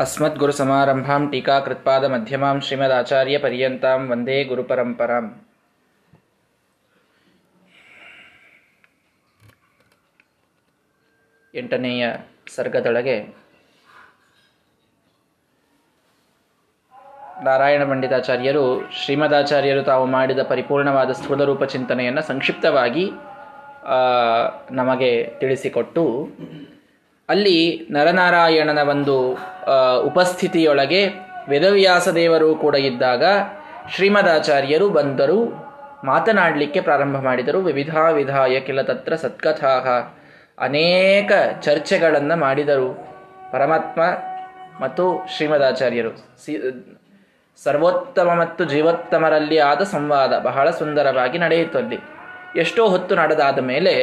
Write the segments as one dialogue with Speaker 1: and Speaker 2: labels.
Speaker 1: ಅಸ್ಮತ್ ಗುರು ಸಮಾರಂಭಾಂ ಟೀಕಾಕೃತ್ಪಾದ ಮಧ್ಯಮಾಂ ಶ್ರೀಮದಾಚಾರ್ಯ ಪರ್ಯಂತಾಂ ವಂದೇ ಗುರುಪರಂಪರಾಂ ಎಂಟನೆಯ ಸರ್ಗದೊಳಗೆ ನಾರಾಯಣ ಪಂಡಿತಾಚಾರ್ಯರು ಶ್ರೀಮದಾಚಾರ್ಯರು ತಾವು ಮಾಡಿದ ಪರಿಪೂರ್ಣವಾದ ಸ್ಥೂಲರೂಪ ಚಿಂತನೆಯನ್ನು ಸಂಕ್ಷಿಪ್ತವಾಗಿ ನಮಗೆ ತಿಳಿಸಿಕೊಟ್ಟು ಅಲ್ಲಿ ನರನಾರಾಯಣನ ಒಂದು ಉಪಸ್ಥಿತಿಯೊಳಗೆ ವೇದವ್ಯಾಸ ದೇವರು ಕೂಡ ಇದ್ದಾಗ ಶ್ರೀಮದಾಚಾರ್ಯರು ಬಂದರು, ಮಾತನಾಡಲಿಕ್ಕೆ ಪ್ರಾರಂಭ ಮಾಡಿದರು. ವಿವಿಧ ವಿಧಾಯ ಕಿಲ ತತ್ರ ಸತ್ಕಥಾ ಅನೇಕ ಚರ್ಚೆಗಳನ್ನು ಮಾಡಿದರು ಪರಮಾತ್ಮ ಮತ್ತು ಶ್ರೀಮದಾಚಾರ್ಯರು. ಸಿ, ಸರ್ವೋತ್ತಮ ಮತ್ತು ಜೀವೋತ್ತಮರಲ್ಲಿ ಆದ ಸಂವಾದ ಬಹಳ ಸುಂದರವಾಗಿ ನಡೆಯಿತು ಅಲ್ಲಿ. ಎಷ್ಟೋ ಹೊತ್ತು ನಡೆದಾದ ಮೇಲೆ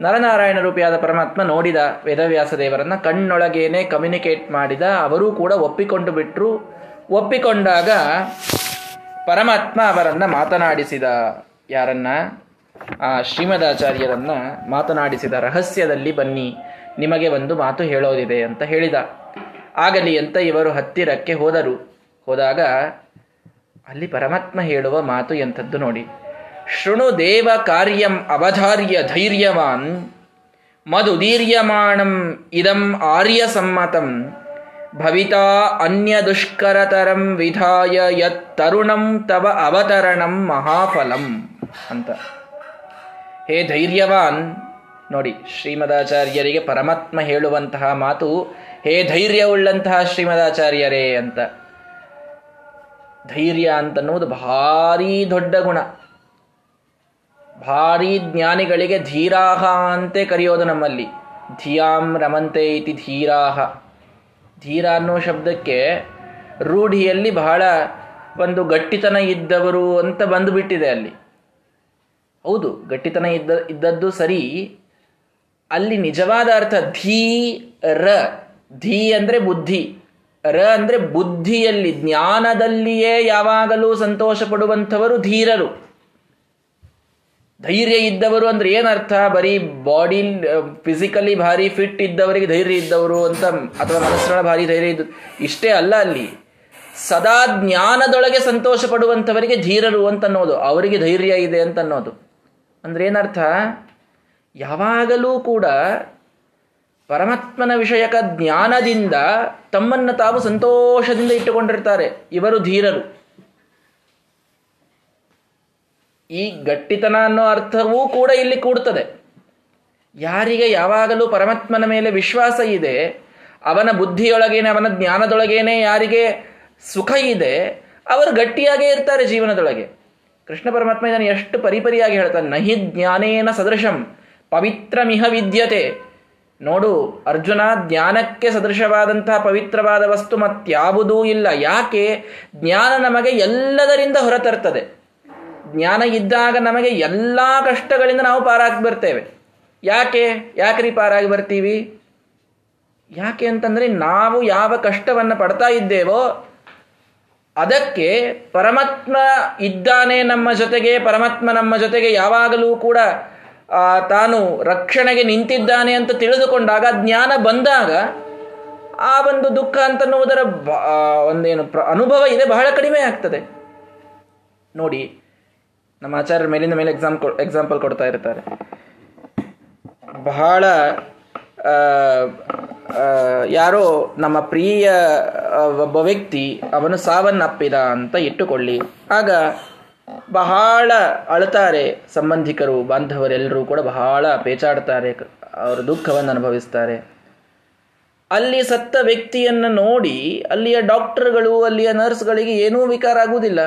Speaker 1: ನರನಾರಾಯಣ ರೂಪಿಯಾದ ಪರಮಾತ್ಮ ನೋಡಿದ ವೇದವ್ಯಾಸ ದೇವರನ್ನ ಕಣ್ಣೊಳಗೇನೆ ಕಮ್ಯುನಿಕೇಟ್ ಮಾಡಿದ, ಅವರೂ ಕೂಡ ಒಪ್ಪಿಕೊಂಡು ಬಿಟ್ಟರು ಒಪ್ಪಿಕೊಂಡಾಗ ಪರಮಾತ್ಮ ಅವರನ್ನ ಮಾತನಾಡಿಸಿದ. ಯಾರನ್ನ? ಆ ಶ್ರೀಮದಾಚಾರ್ಯರನ್ನ ಮಾತನಾಡಿಸಿದ ರಹಸ್ಯದಲ್ಲಿ ಬನ್ನಿ, ನಿಮಗೆ ಒಂದು ಮಾತು ಹೇಳೋದಿದೆ ಅಂತ ಹೇಳಿದ. ಆಗಲಿ ಅಂತ ಇವರು ಹತ್ತಿರಕ್ಕೆ ಹೋದರು. ಹೋದಾಗ ಅಲ್ಲಿ ಪರಮಾತ್ಮ ಹೇಳುವ ಮಾತು ಎಂಥದ್ದು ನೋಡಿ. ಶೃಣು ದೇವ ಕಾರ್ಯಂ ಅವಧಾರ್ಯ ಧೈರ್ಯವಾನ್ ಮದುದೀರ್ಯಮಾಣಂ ಇದಂ ಆರ್ಯ ಸಮ್ಮತಂ, ಭವಿತಾ ಅನ್ಯ ದುಷ್ಕರತರಂ ವಿಧಾಯ ಯತ್ ತರುಣಂ ತವ ಅವತರಣಂ ಮಹಾಫಲಂ ಅಂತ. ಹೇ ಧೈರ್ಯವಾನ್, ನೋಡಿ ಶ್ರೀಮದಾಚಾರ್ಯರಿಗೆ ಪರಮಾತ್ಮ ಹೇಳುವಂತಹ ಮಾತು ಹೇ ಧೈರ್ಯವುಳ್ಳಂತಹ ಶ್ರೀಮದಾಚಾರ್ಯರೇ ಅಂತ. ಧೈರ್ಯ ಅಂತನ್ನುವುದು ಭಾರೀ ದೊಡ್ಡ ಗುಣ. ಭಾರೀ ಜ್ಞಾನಿಗಳಿಗೆ ಧೀರಾಹ ಅಂತೆ ಕರೆಯೋದು ನಮ್ಮಲ್ಲಿ. ಧಿಯಾಂ ರಮಂತೆ ಇತಿ ಧೀರಾಹ. ಧೀರ ಅನ್ನೋ ಶಬ್ದಕ್ಕೆ ರೂಢಿಯಲ್ಲಿ ಬಹಳ ಒಂದು ಗಟ್ಟಿತನ ಇದ್ದವರು ಅಂತ ಬಂದುಬಿಟ್ಟಿದೆ ಅಲ್ಲಿ. ಹೌದು, ಗಟ್ಟಿತನ ಇದ್ದ, ಇದ್ದದ್ದು ಸರಿ. ಅಲ್ಲಿ ನಿಜವಾದ ಅರ್ಥ ಧೀ, ರ. ಧೀ ಅಂದರೆ ಬುದ್ಧಿ. ರ ಅಂದರೆ ಬುದ್ಧಿಯಲ್ಲಿ, ಜ್ಞಾನದಲ್ಲಿಯೇ ಯಾವಾಗಲೂ ಸಂತೋಷ ಪಡುವಂಥವರು ಧೀರರು. ಧೈರ್ಯ ಇದ್ದವರು ಅಂದ್ರೆ ಏನರ್ಥ? ಬರೀ ಬಾಡಿ ಫಿಸಿಕಲಿ ಭಾರಿ ಫಿಟ್ ಇದ್ದವರಿಗೆ ಧೈರ್ಯ ಇದ್ದವರು ಅಂತ, ಅಥವಾ ಮನಸ್ಸಿನ ಭಾರಿ ಧೈರ್ಯ ಇದ್ದ ಇಷ್ಟೇ ಅಲ್ಲ ಅಲ್ಲಿ. ಸದಾ ಜ್ಞಾನದೊಳಗೆ ಸಂತೋಷ ಪಡುವಂಥವರಿಗೆ ಧೀರರು ಅಂತ ಅನ್ನೋದು, ಅವರಿಗೆ ಧೈರ್ಯ ಇದೆ ಅಂತ ಅನ್ನೋದು. ಅಂದ್ರೆ ಏನರ್ಥ? ಯಾವಾಗಲೂ ಕೂಡ ಪರಮಾತ್ಮನ ವಿಷಯಕ ಜ್ಞಾನದಿಂದ ತಮ್ಮನ್ನು ತಾವು ಸಂತೋಷದಿಂದ ಇಟ್ಟುಕೊಂಡಿರ್ತಾರೆ. ಇವರು ಧೀರರು. ಈ ಗಟ್ಟಿತನ ಅನ್ನೋ ಅರ್ಥವೂ ಕೂಡ ಇಲ್ಲಿ ಕೂಡುತ್ತದೆ. ಯಾರಿಗೆ ಯಾವಾಗಲೂ ಪರಮಾತ್ಮನ ಮೇಲೆ ವಿಶ್ವಾಸ ಇದೆ, ಅವನ ಬುದ್ಧಿಯೊಳಗೇನೆ, ಅವನ ಜ್ಞಾನದೊಳಗೇನೆ ಯಾರಿಗೆ ಸುಖ ಇದೆ, ಅವರು ಗಟ್ಟಿಯಾಗೇ ಇರ್ತಾರೆ ಜೀವನದೊಳಗೆ. ಕೃಷ್ಣ ಪರಮಾತ್ಮ ಇದನ್ನು ಎಷ್ಟು ಪರಿಪರಿಯಾಗಿ ಹೇಳ್ತಾನೆ, ನಹಿ ಜ್ಞಾನೇನ ಸದೃಶಂ, ಪವಿತ್ರಮಿಹ ವಿದ್ಯತೆ. ನೋಡು, ಅರ್ಜುನ ಜ್ಞಾನಕ್ಕೆ ಸದೃಶವಾದಂತಹ ಪವಿತ್ರವಾದ ವಸ್ತು ಮತ್ಯಾವುದೂ ಇಲ್ಲ. ಯಾಕೆ? ಜ್ಞಾನ ನಮಗೆ ಎಲ್ಲದರಿಂದ ಹೊರತರ್ತದೆ. ಜ್ಞಾನ ಇದ್ದಾಗ ನಮಗೆ ಎಲ್ಲ ಕಷ್ಟಗಳಿಂದ ನಾವು ಪಾರಾಗಿ ಬರ್ತೇವೆ. ಯಾಕೆ? ಯಾಕ್ರಿ ಪಾರಾಗಿ ಬರ್ತೀವಿ? ಯಾಕೆ ಅಂತಂದ್ರೆ ನಾವು ಯಾವ ಕಷ್ಟವನ್ನು ಪಡ್ತಾ ಇದ್ದೇವೋ ಅದಕ್ಕೆ ಪರಮಾತ್ಮ ಇದ್ದಾನೆ ನಮ್ಮ ಜೊತೆಗೆ, ಪರಮಾತ್ಮ ನಮ್ಮ ಜೊತೆಗೆ ಯಾವಾಗಲೂ ಕೂಡ ತಾನು ರಕ್ಷಣೆಗೆ ನಿಂತಿದ್ದಾನೆ ಅಂತ ತಿಳಿದುಕೊಂಡಾಗ, ಜ್ಞಾನ ಬಂದಾಗ ಆ ಒಂದು ದುಃಖ ಅಂತನ್ನುವುದರ ಒಂದೇನು ಅನುಭವ ಇದೆ, ಬಹಳ ಕಡಿಮೆ ಆಗ್ತದೆ. ನೋಡಿ ನಮ್ಮ ಆಚಾರ್ಯರ ಮೇಲಿಂದ ಮೇಲೆ ಎಕ್ಸಾಮ್ ಎಕ್ಸಾಂಪಲ್ ಕೊಡ್ತಾ ಇರ್ತಾರೆ. ಬಹಳ ಯಾರೋ ನಮ್ಮ ಪ್ರಿಯ ಒಬ್ಬ ವ್ಯಕ್ತಿ, ಅವನು ಸಾವನ್ನಪ್ಪಿದ ಅಂತ ಇಟ್ಟುಕೊಳ್ಳಿ. ಆಗ ಬಹಳ ಅಳತಾರೆ ಸಂಬಂಧಿಕರು, ಬಾಂಧವರೆಲ್ಲರೂ ಕೂಡ ಬಹಳ ಪೇಚಾಡ್ತಾರೆ, ಅವರ ದುಃಖವನ್ನು ಅನುಭವಿಸ್ತಾರೆ. ಅಲ್ಲಿ ಸತ್ತ ವ್ಯಕ್ತಿಯನ್ನು ನೋಡಿ, ಅಲ್ಲಿಯ ಡಾಕ್ಟರ್ಗಳು ಅಲ್ಲಿಯ ನರ್ಸ್ಗಳಿಗೆ ಏನೂ ವಿಕಾರ ಆಗುವುದಿಲ್ಲ.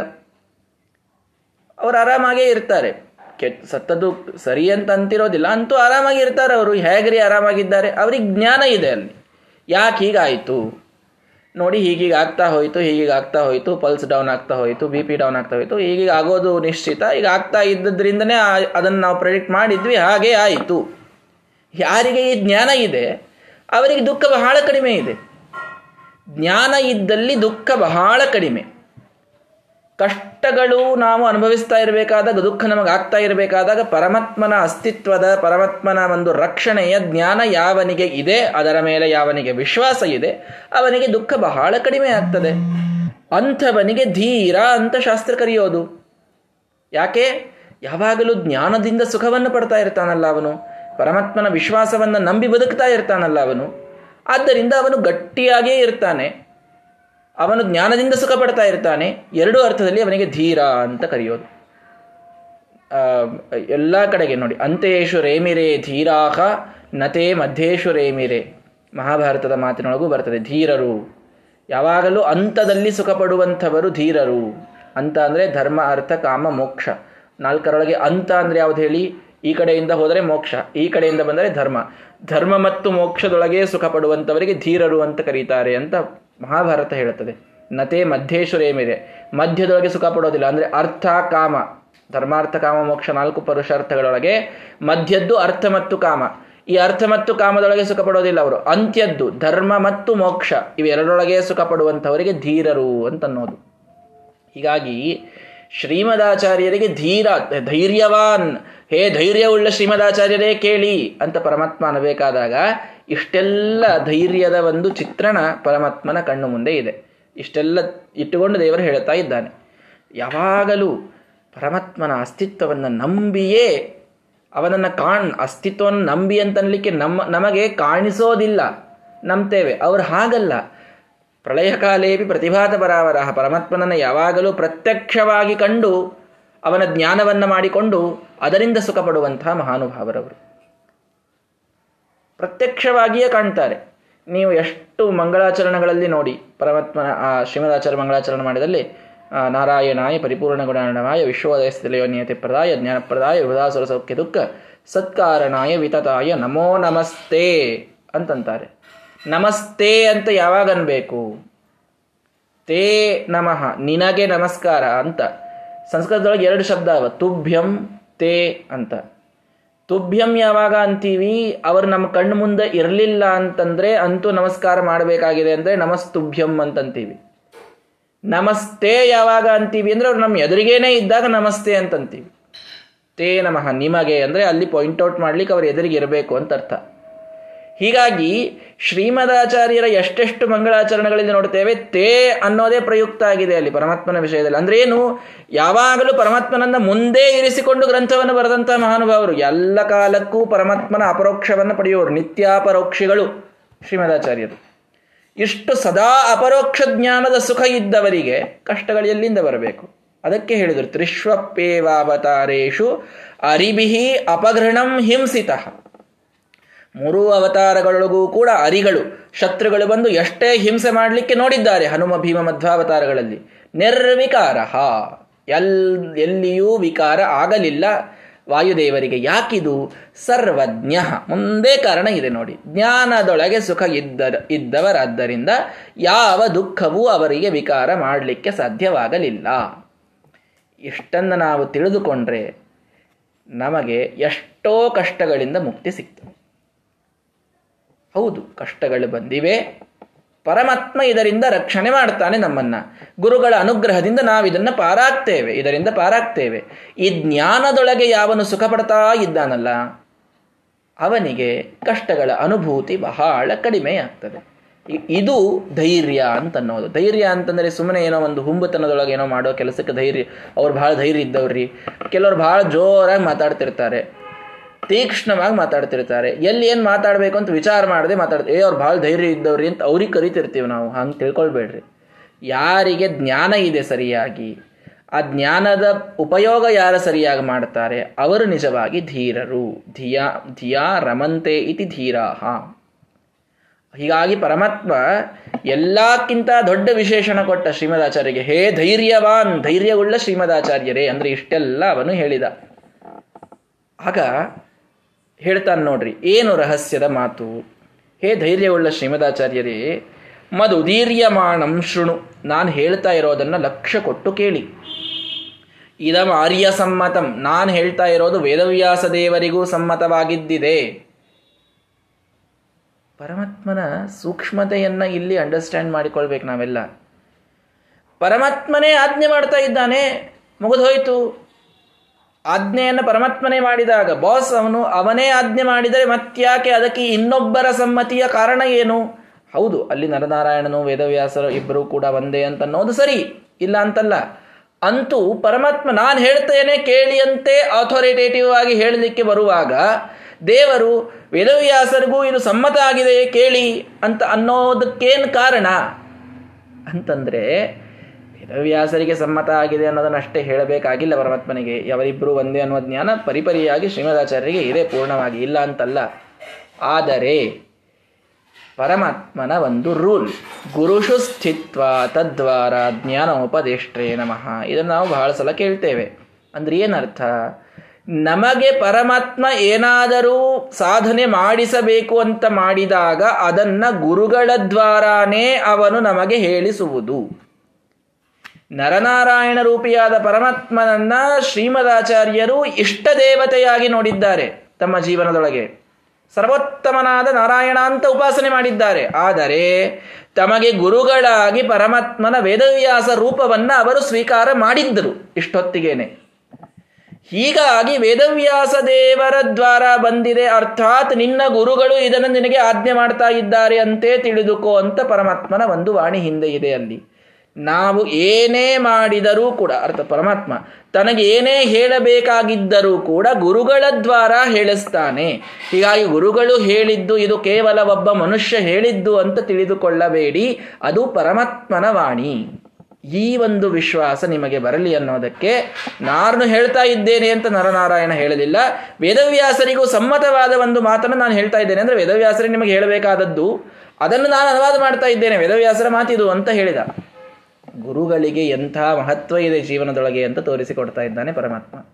Speaker 1: ಅವರು ಆರಾಮಾಗೇ ಇರ್ತಾರೆ. ಕೆಟ್ಟ ಸತ್ತದ್ದು ಸರಿ ಅಂತ ಅಂತಿರೋದಿಲ್ಲ ಅಂತೂ ಆರಾಮಾಗಿ ಇರ್ತಾರೆ ಅವರು. ಹೇಗ್ರಿ ಆರಾಮಾಗಿದ್ದಾರೆ? ಅವ್ರಿಗೆ ಜ್ಞಾನ ಇದೆ ಅಲ್ಲಿ. ಯಾಕೆ ಹೀಗಾಯಿತು? ನೋಡಿ, ಹೀಗೀಗ ಆಗ್ತಾ ಹೋಯಿತು, ಹೀಗೀಗ ಆಗ್ತಾ ಹೋಯಿತು, ಪಲ್ಸ್ ಡೌನ್ ಆಗ್ತಾ ಹೋಯಿತು, ಬಿ ಪಿ ಡೌನ್ ಆಗ್ತಾ ಹೋಯಿತು, ಹೀಗೀಗ ಆಗೋದು ನಿಶ್ಚಿತ. ಈಗ ಆಗ್ತಾ ಇದ್ದದ್ರಿಂದನೇ ಅದನ್ನು ನಾವು ಪ್ರೆಡಿಕ್ಟ್ ಮಾಡಿದ್ವಿ, ಹಾಗೆ ಆಯಿತು. ಯಾರಿಗೆ ಈ ಜ್ಞಾನ ಇದೆ? ಅವರಿಗೆ ದುಃಖ ಬಹಳ ಕಡಿಮೆ ಇದೆ. ಜ್ಞಾನ ಇದ್ದಲ್ಲಿ ದುಃಖ ಬಹಳ ಕಡಿಮೆ. ಕಷ್ಟಗಳು ನಾವು ಅನುಭವಿಸ್ತಾ ಇರಬೇಕಾದಾಗ ದುಃಖ ನಮಗೆ ಆಗ್ತಾ ಇರಬೇಕಾದಾಗ ಪರಮಾತ್ಮನ ಅಸ್ತಿತ್ವದ, ಪರಮಾತ್ಮನ ಒಂದು ರಕ್ಷಣೆಯ ಜ್ಞಾನ ಯಾವನಿಗೆ ಇದೆ, ಅದರ ಮೇಲೆ ಯಾವನಿಗೆ ವಿಶ್ವಾಸ ಇದೆ, ಅವನಿಗೆ ದುಃಖ ಬಹಳ ಕಡಿಮೆ ಆಗ್ತದೆ. ಅಂಥವನಿಗೆ ಧೀರ ಅಂತ ಶಾಸ್ತ್ರ ಕರೆಯೋದು. ಯಾಕೆ? ಯಾವಾಗಲೂ ಜ್ಞಾನದಿಂದ ಸುಖವನ್ನು ಪಡ್ತಾ ಇರ್ತಾನಲ್ಲ ಅವನು. ಪರಮಾತ್ಮನ ವಿಶ್ವಾಸವನ್ನು ನಂಬಿ ಬದುಕ್ತಾ ಇರ್ತಾನಲ್ಲ ಅವನು. ಆದ್ದರಿಂದ ಅವನು ಗಟ್ಟಿಯಾಗೇ ಇರ್ತಾನೆ. ಅವನು ಜ್ಞಾನದಿಂದ ಸುಖ ಪಡ್ತಾ ಇರ್ತಾನೆ. ಎರಡೂ ಅರ್ಥದಲ್ಲಿ ಅವನಿಗೆ ಧೀರ ಅಂತ ಕರೆಯೋದು. ಎಲ್ಲ ಕಡೆಗೆ ನೋಡಿ. ಅಂತೇಶು ರೇಮಿರೆ ಧೀರಾಹ, ನತೆ ಮಧ್ಯೇಶು ರೇಮಿರೆ. ಮಹಾಭಾರತದ ಮಾತಿನೊಳಗೂ ಬರ್ತದೆ, ಧೀರರು. ಯಾವಾಗಲೂ ಅಂತದಲ್ಲಿ ಸುಖ ಪಡುವಂಥವರು ಧೀರರು. ಅಂತ ಅಂದರೆ ಧರ್ಮ, ಅರ್ಥ, ಕಾಮ, ಮೋಕ್ಷ. ನಾಲ್ಕರೊಳಗೆ ಅಂತ ಅಂದರೆ ಯಾವ್ದು ಹೇಳಿ? ಈ ಕಡೆಯಿಂದ ಹೋದರೆ ಮೋಕ್ಷ, ಈ ಕಡೆಯಿಂದ ಬಂದರೆ ಧರ್ಮ. ಧರ್ಮ ಮತ್ತು ಮೋಕ್ಷದೊಳಗೆ ಸುಖ ಪಡುವಂಥವರಿಗೆ ಧೀರರು ಅಂತ ಕರೀತಾರೆ ಅಂತ ಮಹಾಭಾರತ ಹೇಳುತ್ತದೆ. ನತೆ ಮಧ್ಯೇಶ್ವರೇಮಿದೆ ಮಧ್ಯದೊಳಗೆ ಸುಖ ಪಡೋದಿಲ್ಲ. ಅಂದರೆ ಅರ್ಥ, ಕಾಮ. ಧರ್ಮಾರ್ಥ, ಕಾಮ, ಮೋಕ್ಷ ನಾಲ್ಕು ಪುರುಷಾರ್ಥಗಳೊಳಗೆ ಮಧ್ಯದ್ದು ಅರ್ಥ ಮತ್ತು ಕಾಮ. ಈ ಅರ್ಥ ಮತ್ತು ಕಾಮದೊಳಗೆ ಸುಖ ಪಡೋದಿಲ್ಲ ಅವರು. ಅಂತ್ಯದ್ದು ಧರ್ಮ ಮತ್ತು ಮೋಕ್ಷ. ಇವೆರಡರೊಳಗೆ ಸುಖ ಪಡುವಂಥವರಿಗೆ ಧೀರರು ಅಂತನ್ನೋದು. ಹೀಗಾಗಿ ಶ್ರೀಮದಾಚಾರ್ಯರಿಗೆ ಧೀರ, ಧೈರ್ಯವಾನ್. ಹೇ ಧೈರ್ಯವುಳ್ಳ ಶ್ರೀಮದಾಚಾರ್ಯರೇ ಕೇಳಿ ಅಂತ ಪರಮಾತ್ಮ ಅನ್ನಬೇಕಾದಾಗ ಇಷ್ಟೆಲ್ಲ ಧೈರ್ಯದ ಒಂದು ಚಿತ್ರಣ ಪರಮಾತ್ಮನ ಕಣ್ಣು ಮುಂದೆ ಇದೆ. ಇಷ್ಟೆಲ್ಲ ಇಟ್ಟುಕೊಂಡು ದೇವರು ಹೇಳುತ್ತಾ ಇದ್ದಾನೆ. ಯಾವಾಗಲೂ ಪರಮಾತ್ಮನ ಅಸ್ತಿತ್ವವನ್ನು ನಂಬಿಯೇ ಅವನನ್ನು ಕಾಣ್, ಅಸ್ತಿತ್ವವನ್ನು ನಂಬಿ ಅಂತನ್ಲಿಕ್ಕೆ ನಮ್ಮ, ನಮಗೆ ಕಾಣಿಸೋದಿಲ್ಲ. ನಂಬ್ತೇವೆ. ಅವ್ರು ಹಾಗಲ್ಲ. ಪ್ರಳಯ ಕಾಲೇಪಿ ಪ್ರತಿಭಾತ ಪರಾವರ ಪರಮಾತ್ಮನನ್ನು ಯಾವಾಗಲೂ ಪ್ರತ್ಯಕ್ಷವಾಗಿ ಕಂಡು ಅವನ ಜ್ಞಾನವನ್ನು ಮಾಡಿಕೊಂಡು ಅದರಿಂದ ಸುಖ ಪಡುವಂತಹ ಮಹಾನುಭಾವರವರು. ಪ್ರತ್ಯಕ್ಷವಾಗಿಯೇ ಕಾಣ್ತಾರೆ. ನೀವು ಎಷ್ಟು ಮಂಗಳಾಚರಣೆಗಳಲ್ಲಿ ನೋಡಿ, ಪರಮಾತ್ಮನ, ಆ, ಶ್ರೀಮದಾಚಾರ್ಯ ಮಂಗಳಾಚರಣೆ ಮಾಡಿದಲ್ಲಿ ನಾರಾಯಣಾಯ ಪರಿಪೂರ್ಣ ಗುಣಾಣವಾಯ ವಿಶ್ವೋದಯ ನಿಯತಿ ಪ್ರದಾಯ ಜ್ಞಾನಪ್ರದಾಯ ಹೃದಾಸುರ ಸೌಖ್ಯ ದುಃಖ, ಸತ್ಕಾರಣಾಯ ವಿತತಾಯ, ನಮೋ ನಮಸ್ತೆ ಅಂತಂತಾರೆ. ನಮಸ್ತೆ ಅಂತ ಯಾವಾಗ ಅನ್ಬೇಕು? ತೇ ನಮಃ, ನಿನಗೆ ನಮಸ್ಕಾರ ಅಂತ. ಸಂಸ್ಕೃತದೊಳಗೆ ಎರಡು ಶಬ್ದ ಅವ, ತುಭ್ಯಂ ತೇ ಅಂತ. ತುಭ್ಯಂ ಯಾವಾಗ ಅಂತೀವಿ? ಅವರು ನಮ್ಮ ಕಣ್ಣು ಮುಂದೆ ಇರಲಿಲ್ಲ ಅಂತಂದ್ರೆ ಅಂತೂ ನಮಸ್ಕಾರ ಮಾಡಬೇಕಾಗಿದೆ ಅಂದ್ರೆ ನಮಸ್ತುಭ್ಯಂ ಅಂತಂತೀವಿ. ನಮಸ್ತೆ ಯಾವಾಗ ಅಂತೀವಿ ಅಂದ್ರೆ ಅವ್ರು ನಮ್ಮ ಎದುರಿಗೇನೆ ಇದ್ದಾಗ ನಮಸ್ತೆ ಅಂತಂತೀವಿ. ತೇ ನಮಃ, ನಿಮಗೆ ಅಂದ್ರೆ ಅಲ್ಲಿ ಪಾಯಿಂಟ್ ಔಟ್ ಮಾಡ್ಲಿಕ್ಕೆ ಅವ್ರ ಎದುರಿಗೆ ಇರಬೇಕು ಅಂತ ಅರ್ಥ. ಹೀಗಾಗಿ ಶ್ರೀಮದಾಚಾರ್ಯರ ಎಷ್ಟೆಷ್ಟು ಮಂಗಳಾಚರಣೆಗಳಿಂದ ನೋಡ್ತೇವೆ ತೇ ಅನ್ನೋದೇ ಪ್ರಯುಕ್ತ ಆಗಿದೆ ಅಲ್ಲಿ ಪರಮಾತ್ಮನ ವಿಷಯದಲ್ಲಿ. ಅಂದ್ರೆ ಏನು? ಯಾವಾಗಲೂ ಪರಮಾತ್ಮನನ್ನ ಮುಂದೆ ಇರಿಸಿಕೊಂಡು ಗ್ರಂಥವನ್ನು ಬರೆದಂತಹ ಮಹಾನುಭಾವರು. ಎಲ್ಲ ಕಾಲಕ್ಕೂ ಪರಮಾತ್ಮನ ಅಪರೋಕ್ಷವನ್ನು ಪಡೆಯುವರು ನಿತ್ಯಾಪರೋಕ್ಷಿಗಳು ಶ್ರೀಮದಾಚಾರ್ಯರು. ಇಷ್ಟು ಸದಾ ಅಪರೋಕ್ಷ ಜ್ಞಾನದ ಸುಖ ಇದ್ದವರಿಗೆ ಕಷ್ಟಗಳು ಎಲ್ಲಿಂದ ಬರಬೇಕು. ಅದಕ್ಕೆ ಹೇಳಿದರು ತ್ರಿಶ್ವಪ್ಪೇವಾವತಾರೇಶು ಅರಿಬಿಹಿ ಅಪಘೃಣಂ ಹಿಂಸಿತಃ. ಮೂರೂ ಅವತಾರಗಳೊಳಗೂ ಕೂಡ ಅರಿಗಳು, ಶತ್ರುಗಳು ಬಂದು ಎಷ್ಟೇ ಹಿಂಸೆ ಮಾಡಲಿಕ್ಕೆ ನೋಡಿದ್ದಾರೆ ಹನುಮ ಭೀಮ ಮಧ್ವಾವತಾರಗಳಲ್ಲಿ. ನಿರ್ವಿಕಾರ ಎಲ್, ಎಲ್ಲಿಯೂ ವಿಕಾರ ಆಗಲಿಲ್ಲ. ವಾಯುದೇವರಿಗೆ ಯಾಕಿದು? ಸರ್ವಜ್ಞ. ಮುಂದೆ ಕಾರಣ ಇದೆ ನೋಡಿ. ಜ್ಞಾನದೊಳಗೆ ಸುಖ ಇದ್ದ, ಇದ್ದವರಾದ್ದರಿಂದ ಯಾವ ದುಃಖವೂ ಅವರಿಗೆ ವಿಕಾರ ಮಾಡಲಿಕ್ಕೆ ಸಾಧ್ಯವಾಗಲಿಲ್ಲ. ಇಷ್ಟನ್ನು ನಾವು ತಿಳಿದುಕೊಂಡ್ರೆ ನಮಗೆ ಎಷ್ಟೋ ಕಷ್ಟಗಳಿಂದ ಮುಕ್ತಿ ಸಿಗ್ತದೆ ಹೌದು, ಕಷ್ಟಗಳು ಬಂದಿವೆ. ಪರಮಾತ್ಮ ಇದರಿಂದ ರಕ್ಷಣೆ ಮಾಡ್ತಾನೆ ನಮ್ಮನ್ನ. ಗುರುಗಳ ಅನುಗ್ರಹದಿಂದ ನಾವು ಇದನ್ನ ಪಾರಾಗ್ತೇವೆ, ಇದರಿಂದ ಪಾರಾಗ್ತೇವೆ. ಈ ಜ್ಞಾನದೊಳಗೆ ಯಾವನು ಸುಖ ಪಡ್ತಾ ಇದ್ದಾನಲ್ಲ, ಅವನಿಗೆ ಕಷ್ಟಗಳ ಅನುಭೂತಿ ಬಹಳ ಕಡಿಮೆ ಆಗ್ತದೆ ಇದು ಧೈರ್ಯ ಅಂತ ಅನ್ನೋದು ಧೈರ್ಯ ಅಂತಂದ್ರೆ ಸುಮ್ಮನೆ ಏನೋ ಒಂದು ಹುಂಬುತನದೊಳಗೆ ಏನೋ ಮಾಡೋ ಕೆಲಸಕ್ಕೆ ಧೈರ್ಯ, ಅವ್ರು ಬಹಳ ಧೈರ್ಯ ಇದ್ದವ್ರಿ. ಕೆಲವರು ಬಹಳ ಜೋರಾಗಿ ಮಾತಾಡ್ತಿರ್ತಾರೆ. ತೀಕ್ಷ್ಣವಾಗಿ ಮಾತಾಡ್ತಿರ್ತಾರೆ. ಎಲ್ಲಿ ಏನು ಮಾತಾಡಬೇಕು ಅಂತ ವಿಚಾರ ಮಾಡದೆ ಮಾತಾಡ್ತಾರೆ ಏ, ಅವ್ರು ಭಾಳ ಧೈರ್ಯ ಇದ್ದವ್ರಿ ಅಂತ ಅವ್ರಿಗೆ ಕರಿತಿರ್ತೀವಿ ನಾವು. ಹಂಗೆ ತಿಳ್ಕೊಳ್ಬೇಡ್ರಿ. ಯಾರಿಗೆ ಜ್ಞಾನ ಇದೆ ಸರಿಯಾಗಿ, ಆ ಜ್ಞಾನದ ಉಪಯೋಗ ಯಾರು ಸರಿಯಾಗಿ ಮಾಡ್ತಾರೆ? ಅವರು ನಿಜವಾಗಿ ಧೀರರು. ಧಿಯಾ ಧಿಯಾ ರಮಂತೆ ಇತಿ ಧೀರಾಹ. ಹೀಗಾಗಿ ಪರಮಾತ್ಮ ಎಲ್ಲಕ್ಕಿಂತ ದೊಡ್ಡ ವಿಶೇಷಣ ಕೊಟ್ಟ ಶ್ರೀಮದಾಚಾರ್ಯಗೆ, ಹೇ ಧೈರ್ಯವಾನ್, ಧೈರ್ಯವುಳ್ಳ ಶ್ರೀಮದಾಚಾರ್ಯರೇ ಅಂದ್ರೆ ಇಷ್ಟೆಲ್ಲ ಅವನು ಹೇಳಿದ. ಆಗ ಹೇಳ್ತಾನೆ ನೋಡ್ರಿ, ಏನು ರಹಸ್ಯದ ಮಾತು? ಹೇ ಧೈರ್ಯವುಳ್ಳ ಶ್ರೀಮದಾಚಾರ್ಯರೇ ಮದುದೀರ್ಯಮಾಣಂ ಶೃಣು, ನಾನು ಹೇಳ್ತಾ ಇರೋದನ್ನ ಲಕ್ಷ್ಯ ಕೊಟ್ಟು ಕೇಳಿ. ಇದಂ ಆರ್ಯ ಸಮ್ಮತಂ, ನಾನು ಹೇಳ್ತಾ ಇರೋದು ವೇದವ್ಯಾಸ ದೇವರಿಗೂ ಸಮ್ಮತವಾಗಿದ್ದಿದೆ. ಪರಮಾತ್ಮನ ಸೂಕ್ಷ್ಮತೆಯನ್ನ ಇಲ್ಲಿ ಅಂಡರ್ಸ್ಟ್ಯಾಂಡ್ ಮಾಡಿಕೊಳ್ಬೇಕು ನಾವೆಲ್ಲ. ಪರಮಾತ್ಮನೇ ಆಜ್ಞೆ ಮಾಡ್ತಾ ಇದ್ದಾನೆ ಮುಗಿದೋಯ್ತು ಆಜ್ಞೆಯನ್ನು ಪರಮಾತ್ಮನೇ ಮಾಡಿದಾಗ ಬಾಸ್ ಅವನು ಅವನೇ ಆಜ್ಞೆ ಮಾಡಿದರೆ ಮತ್ಯಾಕೆ ಅದಕ್ಕೆ ಇನ್ನೊಬ್ಬರ ಸಮ್ಮತಿಯ ಕಾರಣ ಏನು? ಹೌದು, ಅಲ್ಲಿ ನರನಾರಾಯಣನು ವೇದವ್ಯಾಸರು ಇಬ್ಬರೂ ಕೂಡ ಒಂದೇ ಅಂತ ಅನ್ನೋದು ಸರಿ, ಇಲ್ಲ ಅಂತಲ್ಲ. ಅಂತೂ ಪರಮಾತ್ಮ ನಾನು ಹೇಳ್ತೇನೆ ಕೇಳಿಯಂತೆ ಅಥಾರಿಟೇಟಿವ್ ಆಗಿ ಹೇಳಲಿಕ್ಕೆ ಬರುವಾಗ, ದೇವರು ವೇದವ್ಯಾಸರಿಗೂ ಇದು ಸಮ್ಮತ ಆಗಿದೆ ಕೇಳಿ ಅಂತ ಅನ್ನೋದಕ್ಕೇನು ಕಾರಣ? ಅಂತಂದ್ರೆ ವೇದವ್ಯಾಸರಿಗೆ ಸಮ್ಮತ ಆಗಿದೆ ಅನ್ನೋದನ್ನಷ್ಟೇ ಹೇಳಬೇಕಾಗಿಲ್ಲ ಪರಮಾತ್ಮನಿಗೆ. ಅವರಿಬ್ಬರು ಒಂದೇ ಅನ್ನುವ ಜ್ಞಾನ ಪರಿಪರಿಯಾಗಿ ಶ್ರೀಮದಾಚಾರ್ಯರಿಗೆ ಇದೆ, ಪೂರ್ಣವಾಗಿ ಇಲ್ಲ ಅಂತಲ್ಲ. ಆದರೆ ಪರಮಾತ್ಮನ ಒಂದು ರೂಲ್, ಗುರುಷು ಸ್ಥಿತ್ವ ತದ್ವಾರ ಜ್ಞಾನೋಪದೇಷ್ಟ್ರೇ ನಮಃ. ಇದನ್ನು ನಾವು ಬಹಳ ಸಲ ಕೇಳ್ತೇವೆ. ಅಂದ್ರೆ ಏನರ್ಥ? ನಮಗೆ ಪರಮಾತ್ಮ ಏನಾದರೂ ಸಾಧನೆ ಮಾಡಿಸಬೇಕು ಅಂತ ಮಾಡಿದಾಗ ಅದನ್ನ ಗುರುಗಳ ದ್ವಾರಾನೇ ಅವನು ನಮಗೆ ಹೇಳಿಸುವುದು. ನರನಾರಾಯಣ ರೂಪಿಯಾದ ಪರಮಾತ್ಮನನ್ನ ಶ್ರೀಮದಾಚಾರ್ಯರು ಇಷ್ಟ ದೇವತೆಯಾಗಿ ನೋಡಿದ್ದಾರೆ ತಮ್ಮ ಜೀವನದೊಳಗೆ. ಸರ್ವೋತ್ತಮನಾದ ನಾರಾಯಣ ಅಂತ ಉಪಾಸನೆ ಮಾಡಿದ್ದಾರೆ. ಆದರೆ ತಮಗೆ ಗುರುಗಳಾಗಿ ಪರಮಾತ್ಮನ ವೇದವ್ಯಾಸ ರೂಪವನ್ನ ಅವರು ಸ್ವೀಕಾರ ಮಾಡಿದ್ದರು ಇಷ್ಟೊತ್ತಿಗೇನೆ. ಹೀಗಾಗಿ ವೇದವ್ಯಾಸ ದೇವರ ದ್ವಾರ ಬಂದಿದೆ. ಅರ್ಥಾತ್ ನಿನ್ನ ಗುರುಗಳು ಇದನ್ನು ನಿನಗೆ ಆಜ್ಞೆ ಮಾಡ್ತಾ ಇದ್ದಾರೆ ಅಂತೇ ತಿಳಿದುಕೋ ಅಂತ ಪರಮಾತ್ಮನ ಒಂದು ವಾಣಿ ಹಿಂದೆ ಇದೆ ಅಲ್ಲಿ. ನಾವು ಏನೇ ಮಾಡಿದರೂ ಕೂಡ, ಅರ್ಥ ಪರಮಾತ್ಮ, ತನಗೆ ಏನೇ ಹೇಳಬೇಕಾಗಿದ್ದರೂ ಕೂಡ ಗುರುಗಳ ದ್ವಾರ ಹೇಳಿಸ್ತಾನೆ. ಹೀಗಾಗಿ ಗುರುಗಳು ಹೇಳಿದ್ದು, ಇದು ಕೇವಲ ಒಬ್ಬ ಮನುಷ್ಯ ಹೇಳಿದ್ದು ಅಂತ ತಿಳಿದುಕೊಳ್ಳಬೇಡಿ, ಅದು ಪರಮಾತ್ಮನ ವಾಣಿ. ಈ ಒಂದು ವಿಶ್ವಾಸ ನಿಮಗೆ ಬರಲಿ ಅನ್ನೋದಕ್ಕೆ ನಾನು ಹೇಳ್ತಾ ಇದ್ದೇನೆ ಅಂತ ನರನಾರಾಯಣ ಹೇಳಲಿಲ್ಲ. ವೇದವ್ಯಾಸರಿಗೂ ಸಮ್ಮತವಾದ ಒಂದು ಮಾತನ್ನು ನಾನು ಹೇಳ್ತಾ ಇದ್ದೇನೆ. ಅಂದ್ರೆ ವೇದವ್ಯಾಸರಿಗೆ ನಿಮಗೆ ಹೇಳಬೇಕಾದದ್ದು, ಅದನ್ನು ನಾನು ಅನುವಾದ ಮಾಡ್ತಾ ಇದ್ದೇನೆ. ವೇದವ್ಯಾಸರ ಮಾತಿದು ಅಂತ ಹೇಳಿದ. ಗುರುಗಳಿಗೆ ಎಂಥ ಮಹತ್ವ ಇದೆ ಜೀವನದೊಳಗೆ ಅಂತ ತೋರಿಸಿಕೊಡ್ತಾ ಇದ್ದಾನೆ ಪರಮಾತ್ಮ.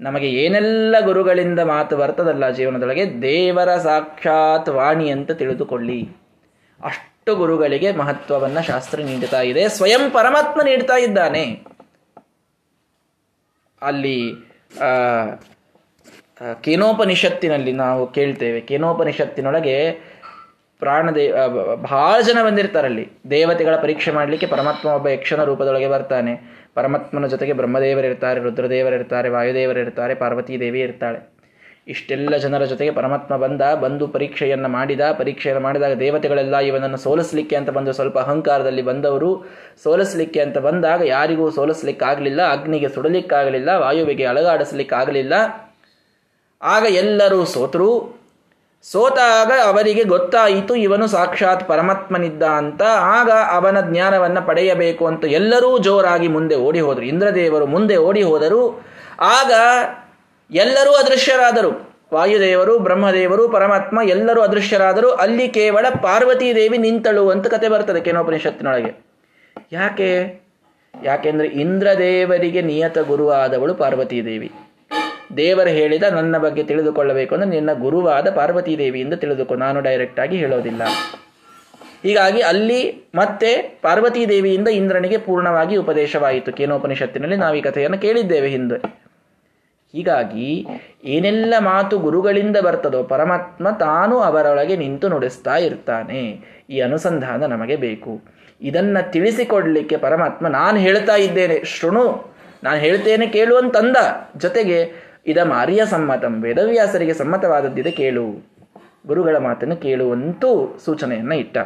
Speaker 1: ನಮಗೆ ಏನೆಲ್ಲ ಗುರುಗಳಿಂದ ಮಾತು ಬರ್ತದಲ್ಲ ಜೀವನದೊಳಗೆ? ದೇವರ ಸಾಕ್ಷಾತ್ ವಾಣಿ ಅಂತ ತಿಳಿದುಕೊಳ್ಳಿ. ಅಷ್ಟು ಗುರುಗಳಿಗೆ ಮಹತ್ವವನ್ನು ಶಾಸ್ತ್ರ ನೀಡುತ್ತಾ ಇದೆ. ಸ್ವಯಂ ಪರಮಾತ್ಮ ನೀಡ್ತಾ ಇದ್ದಾನೆ. ಅಲ್ಲಿ ಕೇನೋಪನಿಷತ್ತಿನಲ್ಲಿ ನಾವು ಕೇಳ್ತೇವೆ. ಕೇನೋಪನಿಷತ್ತಿನೊಳಗೆ ಪ್ರಾಣದೇ ಬಹಳ ಜನ ಬಂದಿರ್ತಾರಲ್ಲಿ ದೇವತೆಗಳ ಪರೀಕ್ಷೆ ಮಾಡಲಿಕ್ಕೆ ಪರಮಾತ್ಮ ಒಬ್ಬ ಯಕ್ಷನ ರೂಪದೊಳಗೆ ಬರ್ತಾನೆ. ಪರಮಾತ್ಮನ ಜೊತೆಗೆ ಬ್ರಹ್ಮದೇವರಿರ್ತಾರೆ ರುದ್ರದೇವರಿರ್ತಾರೆ ವಾಯುದೇವರಿರ್ತಾರೆ ಪಾರ್ವತೀ ದೇವಿ ಇರ್ತಾಳೆ. ಇಷ್ಟೆಲ್ಲ ಜನರ ಜೊತೆಗೆ ಪರಮಾತ್ಮ ಬಂದ, ಬಂದು ಪರೀಕ್ಷೆಯನ್ನು ಮಾಡಿದ, ಪರೀಕ್ಷೆಯನ್ನು ಮಾಡಿದಾಗ ದೇವತೆಗಳೆಲ್ಲ ಇವನನ್ನು ಸೋಲಿಸಲಿಕ್ಕೆ ಅಂತ ಬಂದು ಸ್ವಲ್ಪ ಅಹಂಕಾರದಲ್ಲಿ ಬಂದವರು. ಸೋಲಿಸಲಿಕ್ಕೆ ಅಂತ ಬಂದಾಗ ಯಾರಿಗೂ ಸೋಲಿಸ್ಲಿಕ್ಕಾಗಲಿಲ್ಲ, ಅಗ್ನಿಗೆ ಸುಡಲಿಕ್ಕಾಗಲಿಲ್ಲ, ವಾಯುವಿಗೆ ಅಳಗಾಡಿಸ್ಲಿಕ್ಕಾಗಲಿಲ್ಲ ಆಗ ಎಲ್ಲರೂ ಸೋತರು. ಸೋತಾಗ ಅವರಿಗೆ ಗೊತ್ತಾಯಿತು, ಇವನು ಸಾಕ್ಷಾತ್ ಪರಮಾತ್ಮನಿದ್ದ ಅಂತ ಆಗ ಅವನ ಜ್ಞಾನವನ್ನು ಪಡೆಯಬೇಕು ಅಂತ ಎಲ್ಲರೂ ಜೋರಾಗಿ ಮುಂದೆ ಓಡಿ ಹೋದರು. ಇಂದ್ರದೇವರು ಮುಂದೆ ಓಡಿ ಹೋದರು. ಆಗ ಎಲ್ಲರೂ ಅದೃಶ್ಯರಾದರು. ವಾಯುದೇವರು, ಬ್ರಹ್ಮದೇವರು, ಪರಮಾತ್ಮ ಎಲ್ಲರೂ ಅದೃಶ್ಯರಾದರು. ಅಲ್ಲಿ ಕೇವಲ ಪಾರ್ವತೀ ದೇವಿ ನಿಂತಳು ಅಂತ ಕತೆ ಬರ್ತದೆ ಕೇನೋಪನಿಷತ್ತಿನೊಳಗೆ. ಯಾಕೆ? ಯಾಕೆಂದ್ರೆ ಇಂದ್ರದೇವರಿಗೆ ನಿಯತ ಗುರುವಾದವಳು ಪಾರ್ವತೀ ದೇವಿ ದೇವರು ಹೇಳಿದ ನನ್ನ ಬಗ್ಗೆ ತಿಳಿದುಕೊಳ್ಳಬೇಕು ಅಂದರೆ ನಿನ್ನ ಗುರುವಾದ ಪಾರ್ವತೀ ಎಂದು ತಿಳಿದುಕೊ. ನಾನು ಡೈರೆಕ್ಟ್ ಆಗಿ ಹೇಳೋದಿಲ್ಲ. ಹೀಗಾಗಿ ಅಲ್ಲಿ ಮತ್ತೆ ಪಾರ್ವತೀ ದೇವಿಯಿಂದ ಇಂದ್ರನಿಗೆ ಪೂರ್ಣವಾಗಿ ಉಪದೇಶವಾಯಿತು. ಕೇನೋಪನಿಷತ್ತಿನಲ್ಲಿ ನಾವು ಈ ಕಥೆಯನ್ನು ಕೇಳಿದ್ದೇವೆ ಹಿಂದೆ. ಹೀಗಾಗಿ ಏನೆಲ್ಲ ಮಾತು ಗುರುಗಳಿಂದ ಬರ್ತದೋ ಪರಮಾತ್ಮ ತಾನು ಅವರೊಳಗೆ ನಿಂತು ನುಡಿಸ್ತಾ ಇರ್ತಾನೆ. ಈ ಅನುಸಂಧಾನ ನಮಗೆ ಬೇಕು. ಇದನ್ನ ತಿಳಿಸಿಕೊಡಲಿಕ್ಕೆ ಪರಮಾತ್ಮ ನಾನು ಹೇಳ್ತಾ ಇದ್ದೇನೆ. ಶೃಣು, ನಾನು ಹೇಳ್ತೇನೆ ಕೇಳುವಂತಂದ ಜೊತೆಗೆ ಇದ ಮಾರಿಯ ಸಮ್ಮತಂ. ವೇದವ್ಯಾಸರಿಗೆ ಸಮ್ಮತವಾದದ್ದಿದೆ ಕೇಳು. ಗುರುಗಳ ಮಾತನ್ನು ಕೇಳುವಂತೂ ಸೂಚನೆಯನ್ನ ಇಟ್ಟ.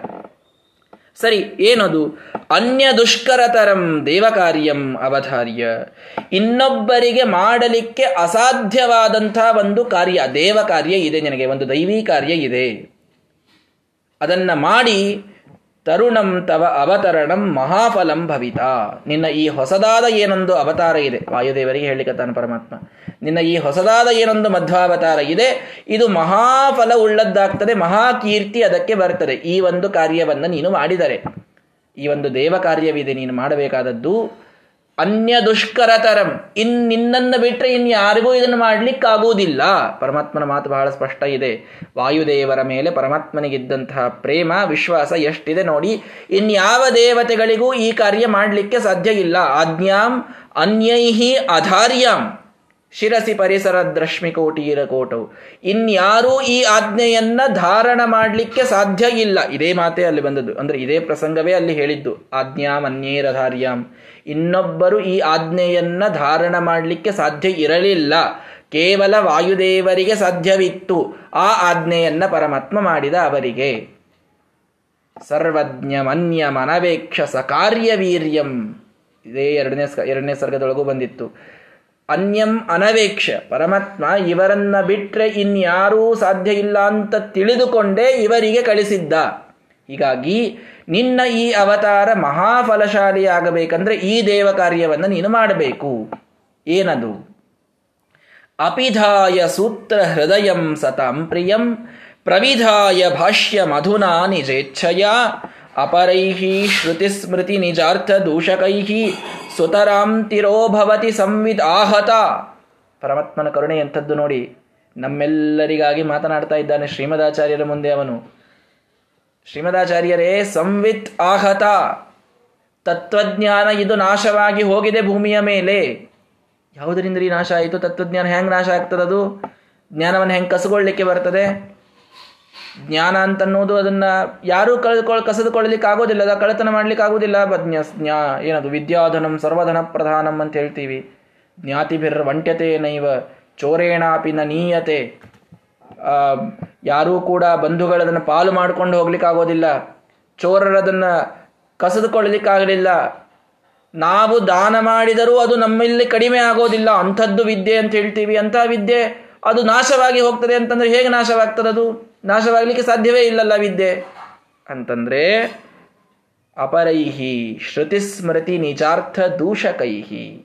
Speaker 1: ಸರಿ, ಏನದು? ಅನ್ಯ ದುಷ್ಕರತರಂ ದೇವಕಾರ್ಯಂ ಅವಧಾರ್ಯ. ಇನ್ನೊಬ್ಬರಿಗೆ ಮಾಡಲಿಕ್ಕೆ ಅಸಾಧ್ಯವಾದಂಥ ಒಂದು ಕಾರ್ಯ ದೇವ ಕಾರ್ಯ ಇದೆ ನಿನಗೆ, ಒಂದು ದೈವಿ ಕಾರ್ಯ ಇದೆ. ಅದನ್ನ ಮಾಡಿ ತರುಣಂ ತವ ಅವತರಣಂ ಮಹಾಫಲಂ ಭವಿತ. ನಿನ್ನ ಈ ಹೊಸದಾದ ಏನೊಂದು ಅವತಾರ ಇದೆ. ವಾಯುದೇವರಿಗೆ ಹೇಳಿಕ ತಾನು ಪರಮಾತ್ಮ. ನಿನ್ನ ಈ ಹೊಸದಾದ ಏನೊಂದು ಮಧ್ವಾವತಾರ ಇದೆ. ಇದು ಮಹಾಫಲ ಉಳ್ಳದ್ದಾಗ್ತದೆ, ಮಹಾಕೀರ್ತಿ ಅದಕ್ಕೆ ಬರ್ತದೆ. ಈ ಒಂದು ಕಾರ್ಯವನ್ನು ನೀನು ಮಾಡಿದರೆ. ಈ ಒಂದು ದೇವ ಕಾರ್ಯವಿದೆ ನೀನು ಮಾಡಬೇಕಾದದ್ದು ಅನ್ಯ ದುಷ್ಕರತರಂ ಇನ್ ನಿನ್ನನ್ನು ಬಿಟ್ಟರೆ ಇನ್ ಯಾರಿಗೂ ಇದನ್ನು ಮಾಡಲಿಕ್ಕಾಗುವುದಿಲ್ಲ. ಪರಮಾತ್ಮನ ಮಾತು ಬಹಳ ಸ್ಪಷ್ಟ ಇದೆ. ವಾಯುದೇವರ ಮೇಲೆ ಪರಮಾತ್ಮನಿಗಿದ್ದಂತಹ ಪ್ರೇಮ, ವಿಶ್ವಾಸ ಎಷ್ಟಿದೆ ನೋಡಿ. ಇನ್ಯಾವ ದೇವತೆಗಳಿಗೂ ಈ ಕಾರ್ಯ ಮಾಡಲಿಕ್ಕೆ ಸಾಧ್ಯ ಇಲ್ಲ. ಆಜ್ಞಾಂ ಅನ್ಯೈಹಿ ಅಧಾರ್ಯಾಂ. ಶಿರಸಿ ಪರಿಸರ ಕೋಟವು ಇನ್ಯಾರೂ ಈ ಆಜ್ಞೆಯನ್ನ ಧಾರಣ ಮಾಡಲಿಕ್ಕೆ ಸಾಧ್ಯ ಇಲ್ಲ. ಇದೇ ಮಾತೇ ಅಲ್ಲಿ ಬಂದದ್ದು. ಅಂದ್ರೆ ಇದೇ ಪ್ರಸಂಗವೇ ಅಲ್ಲಿ ಹೇಳಿದ್ದು. ಆಜ್ಞಾಂ ಅನ್ಯೇರಧಾರ್ಯಾಂ ಇನ್ನೊಬ್ಬರು ಈ ಆಜ್ಞೆಯನ್ನ ಧಾರಣ ಮಾಡಲಿಕ್ಕೆ ಸಾಧ್ಯ ಇರಲಿಲ್ಲ. ಕೇವಲ ವಾಯುದೇವರಿಗೆ ಸಾಧ್ಯವಿತ್ತು. ಆ ಆಜ್ಞೆಯನ್ನ ಪರಮಾತ್ಮ ಮಾಡಿದ ಅವರಿಗೆ. ಸರ್ವಜ್ಞ ಮನ್ಯ ಮನವೇಕ್ಷ ಸಕಾರ್ಯವೀರ್ಯಂ ಇದೇ ಎರಡನೇ ಎರಡನೇ ಸರ್ಗದೊಳಗೂ ಬಂದಿತ್ತು. ಅನ್ಯಂ ಅನವೇಕ್ಷ. ಪರಮಾತ್ಮ ಇವರನ್ನ ಬಿಟ್ಟರೆ ಇನ್ಯಾರೂ ಸಾಧ್ಯ ಇಲ್ಲ ಅಂತ ತಿಳಿದುಕೊಂಡೇ ಇವರಿಗೆ ಕಳಿಸಿದ್ದ. ಹೀಗಾಗಿ ನಿನ್ನ ಈ ಅವತಾರ ಮಹಾಫಲಶಾಲಿಯಾಗಬೇಕಂದ್ರೆ ಈ ದೇವ ಕಾರ್ಯವನ್ನು ನೀನು ಮಾಡಬೇಕು. ಏನದು? ಅಪಿಧಾಯ ಸೂತ್ರ ಹೃದಯಂ ಸತಾಂ ಪ್ರಿಯಂ, ಪ್ರವಿಧಾಯ ಭಾಷ್ಯ ಮಧುನಾ ನಿಜೇಚ್ಛಯ ಅಪರೈಃ ಶ್ರುತಿಸ್ಮೃತಿ ನಿಜಾರ್ಥ ದೂಷಕೈಃ ಸುತರಾಂ ತಿರೋಭವತಿ ಸಂವಿದ್ ಆಹತ. ಪರಮಾತ್ಮನ ಕರುಣೆ ಎಂಥದ್ದು ನೋಡಿ ನಮ್ಮೆಲ್ಲರಿಗಾಗಿ ಮಾತನಾಡ್ತಾ ಇದ್ದಾನೆ ಶ್ರೀಮದಾಚಾರ್ಯರ ಮುಂದೆ ಅವನು. ಶ್ರೀಮದಾಚಾರ್ಯರೇ, ಸಂವಿತ್ ಆಹತ. ತತ್ವಜ್ಞಾನ ಇದು ನಾಶವಾಗಿ ಹೋಗಿದೆ ಭೂಮಿಯ ಮೇಲೆ. ಯಾವುದರಿಂದ ಈ ನಾಶ ಆಯಿತು? ತತ್ವಜ್ಞಾನ ಹೆಂಗೆ ನಾಶ ಆಗ್ತದದು? ಜ್ಞಾನವನ್ನು ಹೆಂಗೆ ಕಸಗೊಳ್ಳಿಕ್ಕೆ ಬರ್ತದೆ? ಜ್ಞಾನ ಅಂತನ್ನೋದು ಅದನ್ನ ಯಾರೂ ಕಳೆದುಕೊಳ್ಳ ಕಸದುಕೊಳ್ಳಲಿಕ್ಕೆ ಆಗೋದಿಲ್ಲ ಅದ ಕಳೆತನ ಮಾಡ್ಲಿಕ್ಕೆ ಆಗೋದಿಲ್ಲ ಜ್ಞಾ ಏನದು, ವಿದ್ಯಾಧನಂ ಸರ್ವಧನ ಪ್ರಧಾನಂ ಅಂತ ಹೇಳ್ತೀವಿ. ಜ್ಞಾತಿಭಿರ್ ವಂಟ್ಯತೆ ನೈವ ಚೋರೇಣಾಪಿ ನೀಯತೆ ಯಾರೂ ಕೂಡ ಬಂಧುಗಳದನ್ನು ಪಾಲು ಮಾಡ್ಕೊಂಡು ಹೋಗ್ಲಿಕ್ಕೆ ಆಗೋದಿಲ್ಲ ಚೋರರದನ್ನ ಕಸಿದುಕೊಳ್ಳಲಿಕ್ಕಾಗಲಿಲ್ಲ. ನಾವು ದಾನ ಮಾಡಿದರೂ ಅದು ನಮ್ಮಲ್ಲಿ ಕಡಿಮೆ ಆಗೋದಿಲ್ಲ. ಅಂಥದ್ದು ವಿದ್ಯೆ ಅಂತ ಹೇಳ್ತೀವಿ. ಅಂಥ ವಿದ್ಯೆ ಅದು ನಾಶವಾಗಿ ಹೋಗ್ತದೆ ಅಂತಂದ್ರೆ ಹೇಗೆ ನಾಶವಾಗ್ತದದು ನಾಶವಾಗಲಿಕ್ಕೆ ಸಾಧ್ಯವೇ ಇಲ್ಲಲ್ಲ ವಿದ್ಯೆ. ಅಂತಂದ್ರೆ, ಅಪರೈಹಿ ಸ್ಮೃತಿ ನಿಜಾರ್ಥ ದೂಷಕೈಹಿ.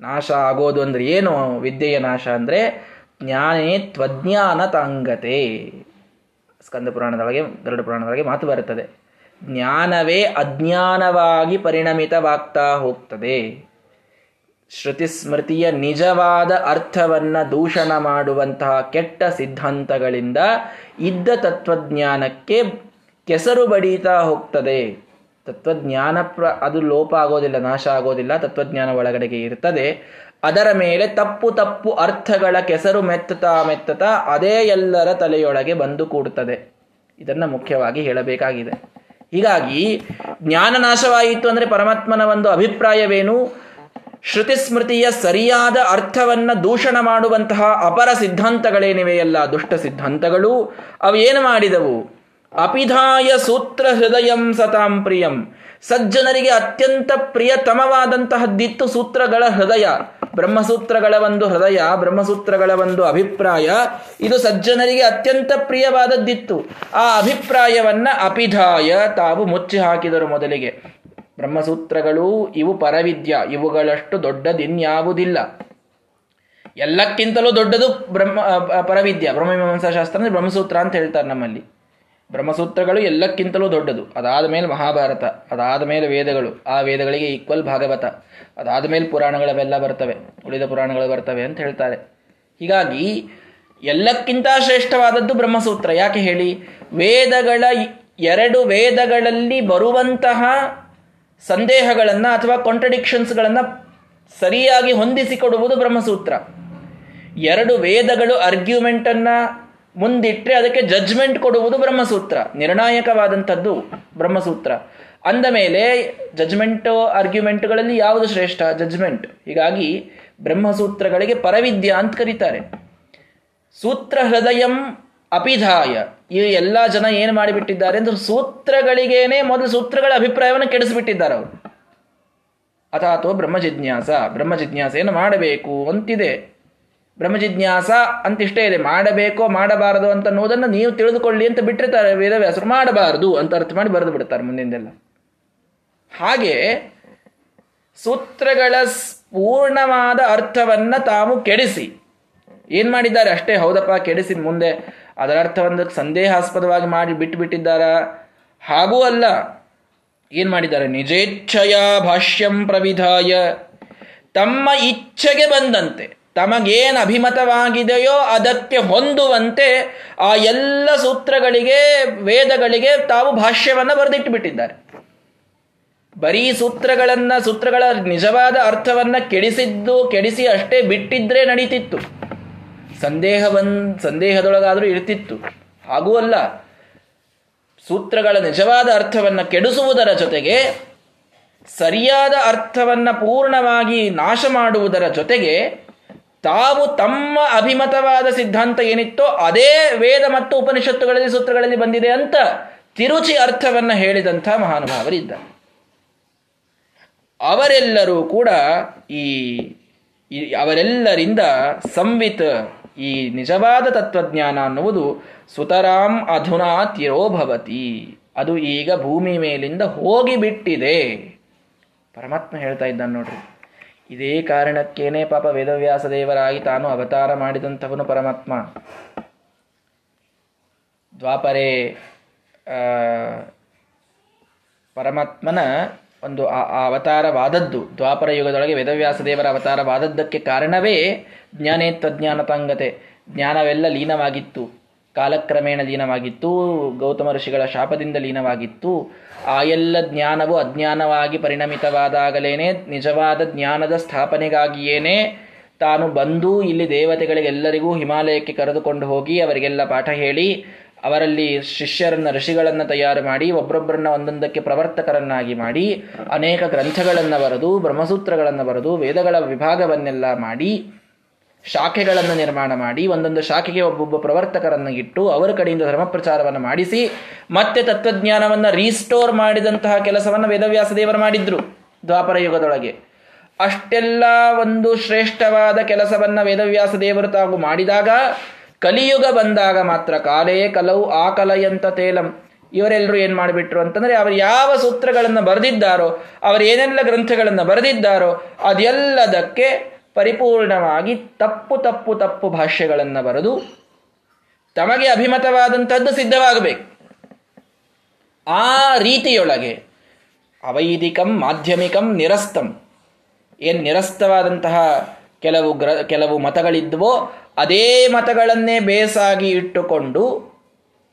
Speaker 1: ನಾಶ ಆಗೋದು ಅಂದ್ರೆ ಏನು? ವಿದ್ಯೆಯ ನಾಶ ಅಂದ್ರೆ ಜ್ಞಾನೇ ತ್ವಜ್ಞಾನ ತಾಂಗತೆ. ಸ್ಕಂದ ಪುರಾಣದೊಳಗೆ ಗರುಡ ಪುರಾಣದೊಳಗೆ ಮಾತು ಬರುತ್ತದೆ. ಜ್ಞಾನವೇ ಅಜ್ಞಾನವಾಗಿ ಪರಿಣಮಿತವಾಗ್ತಾ ಹೋಗ್ತದೆ. ಶ್ರುತಿಸ್ಮೃತಿಯ ನಿಜವಾದ ಅರ್ಥವನ್ನ ದೂಷಣ ಮಾಡುವಂತಹ ಕೆಟ್ಟ ಸಿದ್ಧಾಂತಗಳಿಂದ ಇದ್ದ ತತ್ವಜ್ಞಾನಕ್ಕೆ ಕೆಸರು ಬಡೀತಾ ಹೋಗ್ತದೆ. ತತ್ವಜ್ಞಾನ ಪ್ರ, ಅದು ಲೋಪ ಆಗೋದಿಲ್ಲ, ನಾಶ ಆಗೋದಿಲ್ಲ, ತತ್ವಜ್ಞಾನ ಒಳಗಡೆಗೆ ಇರ್ತದೆ. ಅದರ ಮೇಲೆ ತಪ್ಪು ತಪ್ಪು ಅರ್ಥಗಳ ಕೆಸರು ಮೆತ್ತತಾ ಮೆತ್ತತಾ ಅದೇ ಎಲ್ಲರ ತಲೆಯೊಳಗೆ ಬಂದು ಕೂಡುತ್ತದೆ ಇದನ್ನು ಮುಖ್ಯವಾಗಿ ಹೇಳಬೇಕಾಗಿದೆ. ಹೀಗಾಗಿ ಜ್ಞಾನ ನಾಶವಾಯಿತು ಅಂದರೆ ಪರಮಾತ್ಮನ ಒಂದು ಅಭಿಪ್ರಾಯವೇನು? ಶ್ರುತಿ ಸ್ಮೃತಿಯ ಸರಿಯಾದ ಅರ್ಥವನ್ನ ದೂಷಣ ಮಾಡುವಂತಹ ಅಪರ ಸಿದ್ಧಾಂತಗಳೇನಿವೆಯಲ್ಲ ದುಷ್ಟ ಸಿದ್ಧಾಂತಗಳು, ಅವು ಏನು ಮಾಡಿದವು? ಅಪಿಧಾಯ ಸೂತ್ರ ಹೃದಯಂ ಸತಾಂ ಪ್ರಿಯಂ. ಸಜ್ಜನರಿಗೆ ಅತ್ಯಂತ ಪ್ರಿಯತಮವಾದಂತಹದ್ದಿತ್ತು ಸೂತ್ರಗಳ ಹೃದಯ, ಬ್ರಹ್ಮಸೂತ್ರಗಳ ಒಂದು ಹೃದಯ, ಬ್ರಹ್ಮಸೂತ್ರಗಳ ಒಂದು ಅಭಿಪ್ರಾಯ, ಇದು ಸಜ್ಜನರಿಗೆ ಅತ್ಯಂತ ಪ್ರಿಯವಾದದ್ದಿತ್ತು ಆ ಅಭಿಪ್ರಾಯವನ್ನ ಅಪಿಧಾಯ ತಾವು ಮುಚ್ಚಿ ಹಾಕಿದರು ಮೊದಲಿಗೆ. ಬ್ರಹ್ಮಸೂತ್ರಗಳು ಇವು ಪರವಿದ್ಯ, ಇವುಗಳಷ್ಟು ದೊಡ್ಡದಿನ್ಯಾವುದಿಲ್ಲ. ಎಲ್ಲಕ್ಕಿಂತಲೂ ದೊಡ್ಡದು ಬ್ರಹ್ಮ ಪರವಿದ್ಯ. ಶಾಸ್ತ್ರ ಅಂದ್ರೆ ಬ್ರಹ್ಮಸೂತ್ರ ಅಂತ ಹೇಳ್ತಾರೆ ನಮ್ಮಲ್ಲಿ. ಬ್ರಹ್ಮಸೂತ್ರಗಳು ಎಲ್ಲಕ್ಕಿಂತಲೂ ದೊಡ್ಡದು. ಅದಾದ ಮೇಲೆ ಮಹಾಭಾರತ, ಅದಾದ ಮೇಲೆ ವೇದಗಳು. ಆ ವೇದಗಳಿಗೆ ಈಕ್ವಲ್ ಭಾಗವತ. ಅದಾದ ಮೇಲೆ ಪುರಾಣಗಳವೆಲ್ಲ ಬರ್ತವೆ. ಉಳಿದ ಪುರಾಣಗಳು ಬರ್ತವೆ ಅಂತ ಹೇಳ್ತಾರೆ. ಹೀಗಾಗಿ ಎಲ್ಲಕ್ಕಿಂತ ಶ್ರೇಷ್ಠವಾದದ್ದು ಬ್ರಹ್ಮಸೂತ್ರ. ಯಾಕೆ ಹೇಳಿ? ವೇದಗಳ ಎರಡು ವೇದಗಳಲ್ಲಿ ಬರುವಂತಹ ಸಂದೇಹಗಳನ್ನು ಅಥವಾ ಕಾಂಟ್ರಡಿಕ್ಷನ್ಸ್ಗಳನ್ನು ಸರಿಯಾಗಿ ಹೊಂದಿಸಿಕೊಡುವುದು ಬ್ರಹ್ಮಸೂತ್ರ. ಎರಡು ವೇದಗಳು ಅರ್ಗ್ಯುಮೆಂಟನ್ನು ಮುಂದಿಟ್ಟರೆ ಅದಕ್ಕೆ ಜಜ್ಮೆಂಟ್ ಕೊಡುವುದು ಬ್ರಹ್ಮಸೂತ್ರ. ನಿರ್ಣಾಯಕವಾದಂಥದ್ದು ಬ್ರಹ್ಮಸೂತ್ರ. ಅಂದ ಮೇಲೆ ಜಜ್ಮೆಂಟು ಆರ್ಗ್ಯುಮೆಂಟ್ಗಳಲ್ಲಿ ಯಾವುದು ಶ್ರೇಷ್ಠ? ಜಜ್ಮೆಂಟ್ ಹೀಗಾಗಿ ಬ್ರಹ್ಮಸೂತ್ರಗಳಿಗೆ ಪರವಿದ್ಯ ಅಂತ ಕರೀತಾರೆ. ಸೂತ್ರ ಹೃದಯಂ ಅಪಿಧಾಯ. ಈ ಎಲ್ಲ ಜನ ಏನು ಮಾಡಿಬಿಟ್ಟಿದ್ದಾರೆ ಅಂದ್ರೆ ಸೂತ್ರಗಳಿಗೇನೆ ಮೊದಲು ಸೂತ್ರಗಳ ಅಭಿಪ್ರಾಯವನ್ನು ಕೆಡಿಸಿಬಿಟ್ಟಿದ್ದಾರೆ ಅವರು. ಅಥಾತೋ ಬ್ರಹ್ಮ ಜಿಜ್ಞಾಸ ಬ್ರಹ್ಮ ಮಾಡಬೇಕು ಅಂತಿದೆ. ಬ್ರಹ್ಮ ಜಿಜ್ಞಾಸ ಅಂತಿಷ್ಟೇ ಇದೆ. ಮಾಡಬೇಕೋ ಮಾಡಬಾರದು ಅಂತ ಅನ್ನೋದನ್ನು ನೀವು ತಿಳಿದುಕೊಳ್ಳಿ ಅಂತ ಬಿಟ್ಟಿರ್ತಾರೆ ವೇದವ್ಯಾಸರು. ಮಾಡಬಾರದು ಅಂತ ಅರ್ಥ ಮಾಡಿ ಬರೆದು ಬಿಡ್ತಾರೆ ಮುಂದಿಂದೆಲ್ಲ. ಹಾಗೆ ಸೂತ್ರಗಳ ಪೂರ್ಣವಾದ ಅರ್ಥವನ್ನ ತಾವು ಕೆಡಿಸಿ. ಏನು ಮಾಡಿದ್ದಾರೆ? ಅಷ್ಟೇ ಹೌದಪ್ಪ ಕೆಡಿಸಿ ಮುಂದೆ. ಅದರ ಅರ್ಥವನ್ನು ಸಂದೇಹಾಸ್ಪದವಾಗಿ ಮಾಡಿ ಬಿಟ್ಟು ಬಿಟ್ಟಿದ್ದಾರ ಹಾಗೂ ಅಲ್ಲ. ಏನ್ ಮಾಡಿದ್ದಾರೆ? ನಿಜೇಚ್ಛಯ ಭಾಷ್ಯಂ ಪ್ರವಿಧಾಯ. ತಮ್ಮ ಇಚ್ಛೆಗೆ ಬಂದಂತೆ, ತಮಗೇನು ಅಭಿಮತವಾಗಿದೆಯೋ ಅದಕ್ಕೆ ಹೊಂದುವಂತೆ ಆ ಎಲ್ಲ ಸೂತ್ರಗಳಿಗೆ, ವೇದಗಳಿಗೆ ತಾವು ಭಾಷ್ಯವನ್ನು ಬರೆದಿಟ್ಟು ಬಿಟ್ಟಿದ್ದಾರೆ ಬರೀ ಸೂತ್ರಗಳನ್ನ, ಸೂತ್ರಗಳ ನಿಜವಾದ ಅರ್ಥವನ್ನ ಕೆಡಿಸಿದ್ದು, ಕೆಡಿಸಿ ಅಷ್ಟೇ ಬಿಟ್ಟಿದ್ರೆ ನಡೀತಿತ್ತು. ಸಂದೇಹವನ್, ಸಂದೇಹದೊಳಗಾದರೂ ಇರ್ತಿತ್ತು. ಹಾಗೂ ಅಲ್ಲ ಸೂತ್ರಗಳ ನಿಜವಾದ ಅರ್ಥವನ್ನು ಕೆಡಿಸುವುದರ ಜೊತೆಗೆ, ಸರಿಯಾದ ಅರ್ಥವನ್ನು ಪೂರ್ಣವಾಗಿ ನಾಶ ಮಾಡುವುದರ ಜೊತೆಗೆ, ತಾವು ತಮ್ಮ ಅಭಿಮತವಾದ ಸಿದ್ಧಾಂತ ಏನಿತ್ತೋ ಅದೇ ವೇದ ಮತ್ತು ಉಪನಿಷತ್ತುಗಳಲ್ಲಿ ಸೂತ್ರಗಳಲ್ಲಿ ಬಂದಿದೆ ಅಂತ ತಿರುಚಿ ಅರ್ಥವನ್ನು ಹೇಳಿದಂಥ ಮಹಾನುಭಾವರಿದ್ದಾರೆ ಅವರೆಲ್ಲರೂ ಕೂಡ ಈ ಅವರೆಲ್ಲರಿಂದ ಸಂವಿತ್ ಈ ನಿಜವಾದ ತತ್ವಜ್ಞಾನ ಅನ್ನುವುದು ಸುತರಾಂ ಅಧುನಾ ತಿರೋಭವತಿ ಅದು ಈಗ ಭೂಮಿ ಮೇಲಿಂದ ಹೋಗಿಬಿಟ್ಟಿದೆ ಪರಮಾತ್ಮ ಹೇಳ್ತಾ ಇದ್ದಾನೆ ನೋಡ್ರಿ. ಇದೇ ಕಾರಣಕ್ಕೇನೆ ಪಾಪ ವೇದವ್ಯಾಸ ದೇವರಾಗಿ ತಾನು ಅವತಾರ ಮಾಡಿದಂಥವನು ಪರಮಾತ್ಮ. ದ್ವಾಪರೇ ಪರಮಾತ್ಮನ ಒಂದು ಆ ಅವತಾರವಾದದ್ದು. ದ್ವಾಪರ ಯುಗದೊಳಗೆ ವೇದವ್ಯಾಸ ದೇವರ ಅವತಾರವಾದದ್ದಕ್ಕೆ ಕಾರಣವೇ ಜ್ಞಾನೇತ್ವಜ್ಞಾನತಾಂಗತೆ ಜ್ಞಾನವೆಲ್ಲ ಲೀನವಾಗಿತ್ತು. ಕಾಲಕ್ರಮೇಣ ಲೀನವಾಗಿತ್ತು. ಗೌತಮ ಋಷಿಗಳ ಶಾಪದಿಂದ ಲೀನವಾಗಿತ್ತು. ಆ ಎಲ್ಲ ಜ್ಞಾನವು ಅಜ್ಞಾನವಾಗಿ ಪರಿಣಮಿತವಾದಾಗಲೇನೆ ನಿಜವಾದ ಜ್ಞಾನದ ಸ್ಥಾಪನೆಗಾಗಿಯೇನೆ ತಾನು ಬಂದು ಇಲ್ಲಿ ದೇವತೆಗಳಿಗೆಲ್ಲರಿಗೂ ಹಿಮಾಲಯಕ್ಕೆ ಕರೆದುಕೊಂಡು ಹೋಗಿ ಅವರಿಗೆಲ್ಲ ಪಾಠ ಹೇಳಿ ಅವರಲ್ಲಿ ಶಿಷ್ಯರನ್ನ ಋಷಿಗಳನ್ನು ತಯಾರು ಮಾಡಿ ಒಬ್ಬರೊಬ್ಬರನ್ನ ಒಂದೊಂದಕ್ಕೆ ಪ್ರವರ್ತಕರನ್ನಾಗಿ ಮಾಡಿ, ಅನೇಕ ಗ್ರಂಥಗಳನ್ನು ಬರೆದು, ಬ್ರಹ್ಮಸೂತ್ರಗಳನ್ನು ಬರೆದು, ವೇದಗಳ ವಿಭಾಗವನ್ನೆಲ್ಲ ಮಾಡಿ, ಶಾಖೆಗಳನ್ನು ನಿರ್ಮಾಣ ಮಾಡಿ, ಒಂದೊಂದು ಶಾಖೆಗೆ ಒಬ್ಬೊಬ್ಬ ಪ್ರವರ್ತಕರನ್ನು ಇಟ್ಟು, ಅವರ ಕಡೆಯಿಂದ ಧರ್ಮ ಪ್ರಚಾರವನ್ನು ಮಾಡಿಸಿ, ಮತ್ತೆ ತತ್ವಜ್ಞಾನವನ್ನು ರೀಸ್ಟೋರ್ ಮಾಡಿದಂತಹ ಕೆಲಸವನ್ನು ವೇದವ್ಯಾಸ ದೇವರು ಮಾಡಿದ್ರು ದ್ವಾಪರ ಯುಗದೊಳಗೆ. ಅಷ್ಟೆಲ್ಲ ಒಂದು ಶ್ರೇಷ್ಠವಾದ ಕೆಲಸವನ್ನ ವೇದವ್ಯಾಸ ದೇವರು ತಾವು ಮಾಡಿದಾಗ ಕಲಿಯುಗ ಬಂದಾಗ ಮಾತ್ರ ಕಾಲೇ ಕಲವು, ಆ ಕಲಯಂತ ತೇಲಂ. ಇವರೆಲ್ಲರೂ ಏನು ಮಾಡಿಬಿಟ್ರು ಅಂತಂದ್ರೆ ಅವರು ಯಾವ ಸೂತ್ರಗಳನ್ನು ಬರೆದಿದ್ದಾರೋ, ಅವರು ಏನೆಲ್ಲ ಗ್ರಂಥಗಳನ್ನು ಬರೆದಿದ್ದಾರೋ, ಅದೆಲ್ಲದಕ್ಕೆ ಪರಿಪೂರ್ಣವಾಗಿ ತಪ್ಪು ತಪ್ಪು ತಪ್ಪು ಭಾಷ್ಯಗಳನ್ನು ಬರೆದು ತಮಗೆ ಅಭಿಮತವಾದಂಥದ್ದು ಸಿದ್ಧವಾಗಬೇಕು. ಆ ರೀತಿಯೊಳಗೆ ಅವೈದಿಕಂ, ಮಾಧ್ಯಮಿಕಂ, ನಿರಸ್ತಂ. ಏನು ನಿರಸ್ತವಾದಂತಹ ಕೆಲವು ಗ್ರ, ಕೆಲವು ಮತಗಳಿದ್ವೋ ಅದೇ ಮತಗಳನ್ನೇ ಬೇಸಾಗಿ ಇಟ್ಟುಕೊಂಡು,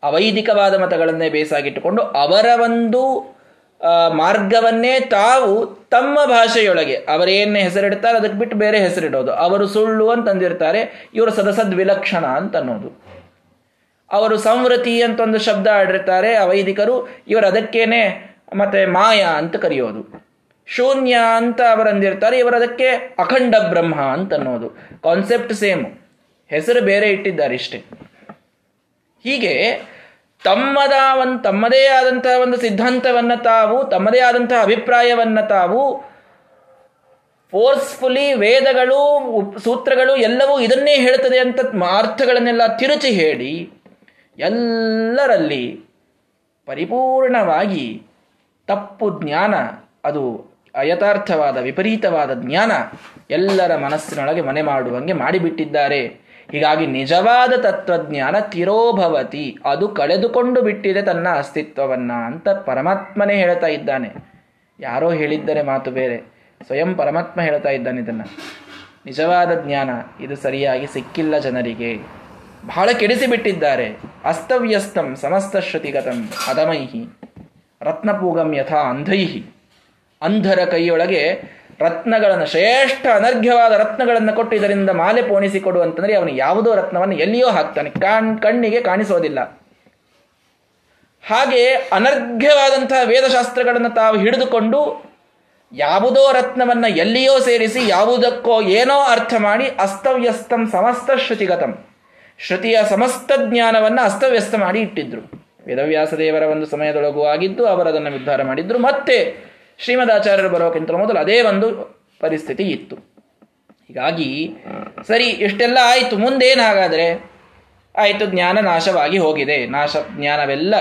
Speaker 1: ಅವೈದಿಕವಾದ ಮತಗಳನ್ನೇ ಬೇಸಾಗಿ ಇಟ್ಟುಕೊಂಡು, ಅವರ ಒಂದು ಮಾರ್ಗವನ್ನೇ ತಾವು ತಮ್ಮ ಭಾಷೆಯೊಳಗೆ ಅವರೇನು ಹೆಸರಿಡ್ತಾರೆ, ಅದಕ್ಕೆ ಬಿಟ್ಟು ಬೇರೆ ಹೆಸರಿಡೋದು. ಅವರು ಸುಳ್ಳು ಅಂತಂದಿರ್ತಾರೆ ಇವರು ಸದಸದ್ ವಿಲಕ್ಷಣ ಅಂತ ಅನ್ನೋದು. ಅವರು ಸಂವೃತಿ ಅಂತ ಒಂದು ಶಬ್ದ ಆಡಿರ್ತಾರೆ, ಅವೈದಿಕರು, ಇವರು ಅದಕ್ಕೇನೆ ಮತ್ತೆ ಮಾಯಾ ಅಂತ ಕರೆಯೋದು. ಶೂನ್ಯ ಅಂತ ಅವರಂದಿರ್ತಾರೆ, ಇವರು ಅದಕ್ಕೆ ಅಖಂಡ ಬ್ರಹ್ಮ ಅಂತ ಅನ್ನೋದು. Concept same. ಹೆಸರು ಬೇರೆ ಇಟ್ಟಿದ್ದಾರೆ ಇಷ್ಟೇ ಹೀಗೆ ತಮ್ಮದ ಒಂದು ತಮ್ಮದೇ ಆದಂತಹ ಒಂದು ಸಿದ್ಧಾಂತವನ್ನು ತಾವು, ತಮ್ಮದೇ ಆದಂತಹ ಅಭಿಪ್ರಾಯವನ್ನು ತಾವು ಫೋರ್ಸ್ಫುಲಿ ವೇದಗಳು, ಸೂತ್ರಗಳು ಎಲ್ಲವೂ ಇದನ್ನೇ ಹೇಳ್ತದೆ ಅಂತ ಅರ್ಥಗಳನ್ನೆಲ್ಲ ತಿರುಚಿ ಹೇಳಿ, ಎಲ್ಲರಲ್ಲಿ ಪರಿಪೂರ್ಣವಾಗಿ ತಪ್ಪು ಜ್ಞಾನ, ಅದು ಅಯಥಾರ್ಥವಾದ ವಿಪರೀತವಾದ ಜ್ಞಾನ ಎಲ್ಲರ ಮನಸ್ಸಿನೊಳಗೆ ಮನೆ ಮಾಡುವಂಗೆ ಮಾಡಿಬಿಟ್ಟಿದ್ದಾರೆ. ಹೀಗಾಗಿ ನಿಜವಾದ ತತ್ವಜ್ಞಾನ ತಿರೋಭವತಿ. ಅದು ಕಳೆದುಕೊಂಡು ಬಿಟ್ಟಿದೆ ತನ್ನ ಅಸ್ತಿತ್ವವನ್ನ ಅಂತ ಪರಮಾತ್ಮನೇ ಹೇಳ್ತಾ ಇದ್ದಾನೆ. ಯಾರೋ ಹೇಳಿದ್ದರೆ ಮಾತು ಬೇರೆ. ಸ್ವಯಂ ಪರಮಾತ್ಮ ಹೇಳ್ತಾ ಇದ್ದಾನೆ ಇದನ್ನ. ನಿಜವಾದ ಜ್ಞಾನ, ಇದು ಸರಿಯಾಗಿ ಸಿಕ್ಕಿಲ್ಲ ಜನರಿಗೆ. ಬಹಳ ಕೆಡಿಸಿಬಿಟ್ಟಿದ್ದಾರೆ. ಅಸ್ತವ್ಯಸ್ತಂ ಸಮಸ್ತ ಶ್ರುತಿಗತಂ ಅದಮೈಹಿ ರತ್ನಪೂಗಂ ಯಥಾ ಅಂಧೈಹಿ. ಅಂಧರ ಕೈಯೊಳಗೆ ರತ್ನಗಳನ್ನು, ಶ್ರೇಷ್ಠ ಅನರ್ಘ್ಯವಾದ ರತ್ನಗಳನ್ನು ಕೊಟ್ಟು ಇದರಿಂದ ಮಾಲೆ ಪೋಣಿಸಿಕೊಡು ಅಂತಂದ್ರೆ ಅವನು ಯಾವುದೋ ರತ್ನವನ್ನು ಎಲ್ಲಿಯೋ ಹಾಕ್ತಾನೆ. ಕಾಣ್, ಕಣ್ಣಿಗೆ ಕಾಣಿಸೋದಿಲ್ಲ. ಹಾಗೆ ಅನರ್ಘ್ಯವಾದಂತಹ ವೇದಶಾಸ್ತ್ರಗಳನ್ನು ತಾವು ಹಿಡಿದುಕೊಂಡು ಯಾವುದೋ ರತ್ನವನ್ನು ಎಲ್ಲಿಯೋ ಸೇರಿಸಿ ಯಾವುದಕ್ಕೋ ಏನೋ ಅರ್ಥ ಮಾಡಿ ಅಸ್ತವ್ಯಸ್ತಂ ಸಮಸ್ತ ಶ್ರುತಿಗತಂ. ಶ್ರುತಿಯ ಸಮಸ್ತ ಜ್ಞಾನವನ್ನು ಅಸ್ತವ್ಯಸ್ತ ಮಾಡಿ ಇಟ್ಟಿದ್ರು. ವೇದವ್ಯಾಸ ದೇವರ ಒಂದು ಸಮಯದೊಳಗೂ ಆಗಿದ್ದು ಅವರದನ್ನು ನಿರ್ಧಾರ ಮಾಡಿದ್ರು. ಮತ್ತೆ ಶ್ರೀಮದಾಚಾರ್ಯರು ಬರೋಕ್ಕಿಂತ ಮೊದಲು ಅದೇ ಒಂದು ಪರಿಸ್ಥಿತಿ ಇತ್ತು. ಹೀಗಾಗಿ ಸರಿ, ಇಷ್ಟೆಲ್ಲ ಆಯಿತು, ಮುಂದೇನು ಹಾಗಾದರೆ? ಆಯಿತು, ಜ್ಞಾನ ನಾಶವಾಗಿ ಹೋಗಿದೆ. ನಾಶ, ಜ್ಞಾನವೆಲ್ಲ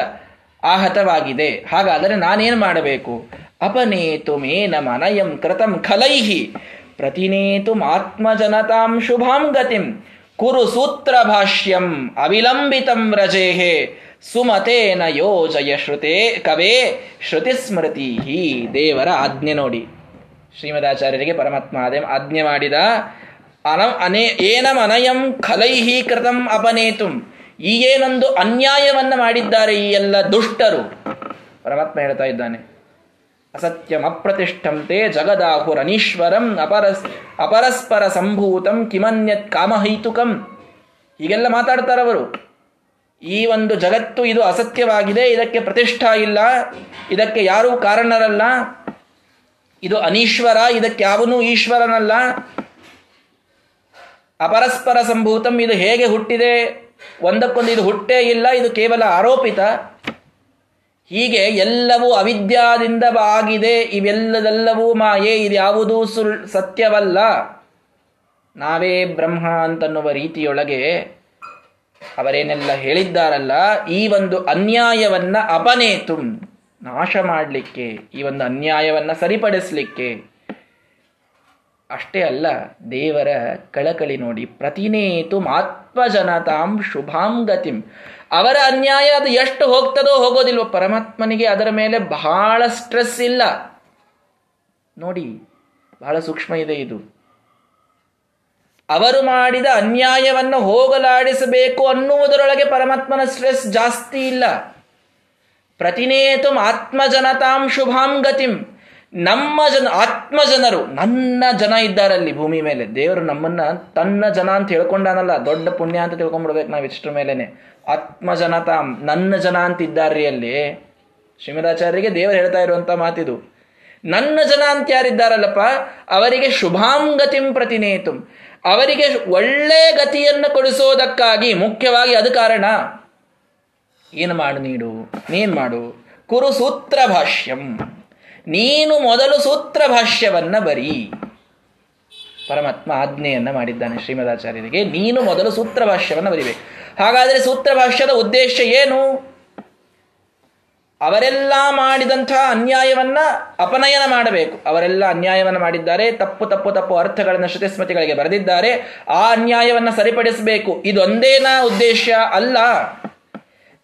Speaker 1: ಆಹತವಾಗಿದೆ. ಹಾಗಾದರೆ ನಾನೇನು ಮಾಡಬೇಕು? ಅಪನೇತು ಮೇನ ಮನಯಂ ಕೃತಂ ಖಲೈಹಿ ಪ್ರತಿನೇತು ಆತ್ಮಜನತಾಂ ಶುಭಾಂ ಗತಿಂ ಕುರು ಸೂತ್ರ ಭಾಷ್ಯಂ ಅವಿಲಂಬಿತಂ ವ್ರಜೇಹೆ ಸುಮತೇನ ಯೋಜಯ ಶ್ರುತೆ ಕವೇ ಶ್ರುತಿಸ್ಮೃತಿ ದೇವರ ಆಜ್ಞೆ ನೋಡಿ. ಶ್ರೀಮದಾಚಾರ್ಯರಿಗೆ ಪರಮಾತ್ಮ ಅದೇ ಆಜ್ಞೆ ಮಾಡಿದ ಅನ ಅನೇ ಅನಯಂ ಖಲೈಹಿ ಕೃತಂ ಅಪನೇತು. ಈ ಏನೊಂದು ಅನ್ಯಾಯವನ್ನ ಮಾಡಿದ್ದಾರೆ ಈ ಎಲ್ಲ ದುಷ್ಟರು. ಪರಮಾತ್ಮ ಹೇಳ್ತಾ ಇದ್ದಾನೆ. ಅಸತ್ಯಂ ಅಪ್ರತಿಷ್ಠಂತೆ ಜಗದಾಹುರನೀಶ್ವರಂ ಅಪರಸ್ ಅಪರಸ್ಪರ ಸಂಭೂತಂ ಕಿಮನ್ಯತ್ ಕಾಮಹೈತುಕಂ. ಹೀಗೆಲ್ಲ ಮಾತಾಡ್ತಾರವರು. ಈ ಒಂದು ಜಗತ್ತು ಇದು ಅಸತ್ಯವಾಗಿದೆ, ಇದಕ್ಕೆ ಪ್ರತಿಷ್ಠಾ ಇಲ್ಲ, ಇದಕ್ಕೆ ಯಾರೂ ಕಾರಣರಲ್ಲ. ಇದು ಅನೀಶ್ವರ, ಇದಕ್ಕೆ ಯಾವನೂ ಈಶ್ವರನಲ್ಲ. ಅಪರಸ್ಪರ ಸಂಭೂತಂ, ಇದು ಹೇಗೆ ಹುಟ್ಟಿದೆ? ಒಂದಕ್ಕೊಂದು ಇದು ಹುಟ್ಟೇ ಇಲ್ಲ, ಇದು ಕೇವಲ ಆರೋಪಿತ. ಹೀಗೆ ಎಲ್ಲವೂ ಅವಿದ್ಯಾದಿಂದ ಆಗಿದೆ, ಇವೆಲ್ಲದೆಲ್ಲವೂ ಮಾಯೆ ಇದು ಯಾವುದೂ ಸುಳ್ ಸತ್ಯವಲ್ಲ. ನಾವೇ ಬ್ರಹ್ಮ ಅಂತನ್ನುವ ರೀತಿಯೊಳಗೆ ಅವರೇನೆಲ್ಲ ಹೇಳಿದ್ದಾರಲ್ಲ, ಈ ಒಂದು ಅನ್ಯಾಯವನ್ನ ಅಪನೇತು, ನಾಶ ಮಾಡಲಿಕ್ಕೆ, ಈ ಒಂದು ಅನ್ಯಾಯವನ್ನ ಸರಿಪಡಿಸಲಿಕ್ಕೆ. ಅಷ್ಟೇ ಅಲ್ಲ, ದೇವರ ಕಳಕಳಿ ನೋಡಿ, ಪ್ರತಿನೇತು ಆತ್ಮಜನತಾಂ ಶುಭಾಂ ಗತಿಂ ಅವರ ಅನ್ಯಾಯ ಅದು ಎಷ್ಟು ಹೋಗ್ತದೋ ಹೋಗೋದಿಲ್ವೋ, ಪರಮಾತ್ಮನಿಗೆ ಅದರ ಮೇಲೆ ಬಹಳ ಸ್ಟ್ರೆಸ್ ಇಲ್ಲ. ನೋಡಿ, ಬಹಳ ಸೂಕ್ಷ್ಮ ಇದೆ ಇದು. ಅವರು ಮಾಡಿದ ಅನ್ಯಾಯವನ್ನು ಹೋಗಲಾಡಿಸಬೇಕು ಅನ್ನುವುದರೊಳಗೆ ಪರಮಾತ್ಮನ ಸ್ಟ್ರೆಸ್ ಜಾಸ್ತಿ ಇಲ್ಲ. ಪ್ರತಿನೇತು ಆತ್ಮಜನತಾಂ ಶುಭಾಂ ಗತಿಂ. ನಮ್ಮ ಜನ ಆತ್ಮ ಜನರು ನನ್ನ ಜನ ಇದ್ದಾರಲ್ಲಿ ಭೂಮಿ ಮೇಲೆ. ದೇವರು ನಮ್ಮನ್ನ ತನ್ನ ಜನ ಅಂತ ಹೇಳ್ಕೊಂಡಾನಲ್ಲ, ದೊಡ್ಡ ಪುಣ್ಯ ಅಂತ ತಿಳ್ಕೊಂಡ್ಬಿಡ್ಬೇಕು ನಾವು ಇಷ್ಟರ ಮೇಲೇನೆ. ಆತ್ಮ ಜನತಾಂ ನನ್ನ ಜನ ಅಂತ ಇದ್ದಾರ್ರಿ ಅಲ್ಲಿ. ಶ್ರೀಮದಾಚಾರ್ಯರಿಗೆ ದೇವರು ಹೇಳ್ತಾ ಇರುವಂತ ಮಾತಿದು. ನನ್ನ ಜನ ಅಂತ ಯಾರಿದ್ದಾರಲ್ಲಪ್ಪ, ಅವರಿಗೆ ಶುಭಾಂ ಗತಿಂ ಪ್ರತಿನೇತು. ಅವರಿಗೆ ಒಳ್ಳೆ ಗತಿಯನ್ನು ಕೊಡಿಸೋದಕ್ಕಾಗಿ ಮುಖ್ಯವಾಗಿ ಅದು ಕಾರಣ. ಏನು ಮಾಡು ನೀಡು, ನೀನು ಮಾಡು. ಕುರು ಸೂತ್ರ ಭಾಷ್ಯಂ. ನೀನು ಮೊದಲು ಸೂತ್ರ ಭಾಷ್ಯವನ್ನ ಬರಿ. ಪರಮಾತ್ಮ ಆಜ್ಞೆಯನ್ನ ಮಾಡಿದ್ದಾನೆ ಶ್ರೀಮದಾಚಾರ್ಯರಿಗೆ. ನೀನು ಮೊದಲು ಸೂತ್ರ ಭಾಷ್ಯವನ್ನ ಬರಿಬೇಕು. ಹಾಗಾದರೆ ಸೂತ್ರ ಭಾಷ್ಯದ ಉದ್ದೇಶ ಏನು? ಅವರೆಲ್ಲ ಮಾಡಿದಂತಹ ಅನ್ಯಾಯವನ್ನ ಅಪನಯನ ಮಾಡಬೇಕು. ಅವರೆಲ್ಲ ಅನ್ಯಾಯವನ್ನು ಮಾಡಿದ್ದಾರೆ, ತಪ್ಪು ತಪ್ಪು ತಪ್ಪು ಅರ್ಥಗಳನ್ನು ಶ್ರುತಿಸ್ಮೃತಿಗಳಿಗೆ ಬರೆದಿದ್ದಾರೆ. ಆ ಅನ್ಯಾಯವನ್ನ ಸರಿಪಡಿಸಬೇಕು. ಇದೊಂದೇನ ಉದ್ದೇಶ ಅಲ್ಲ.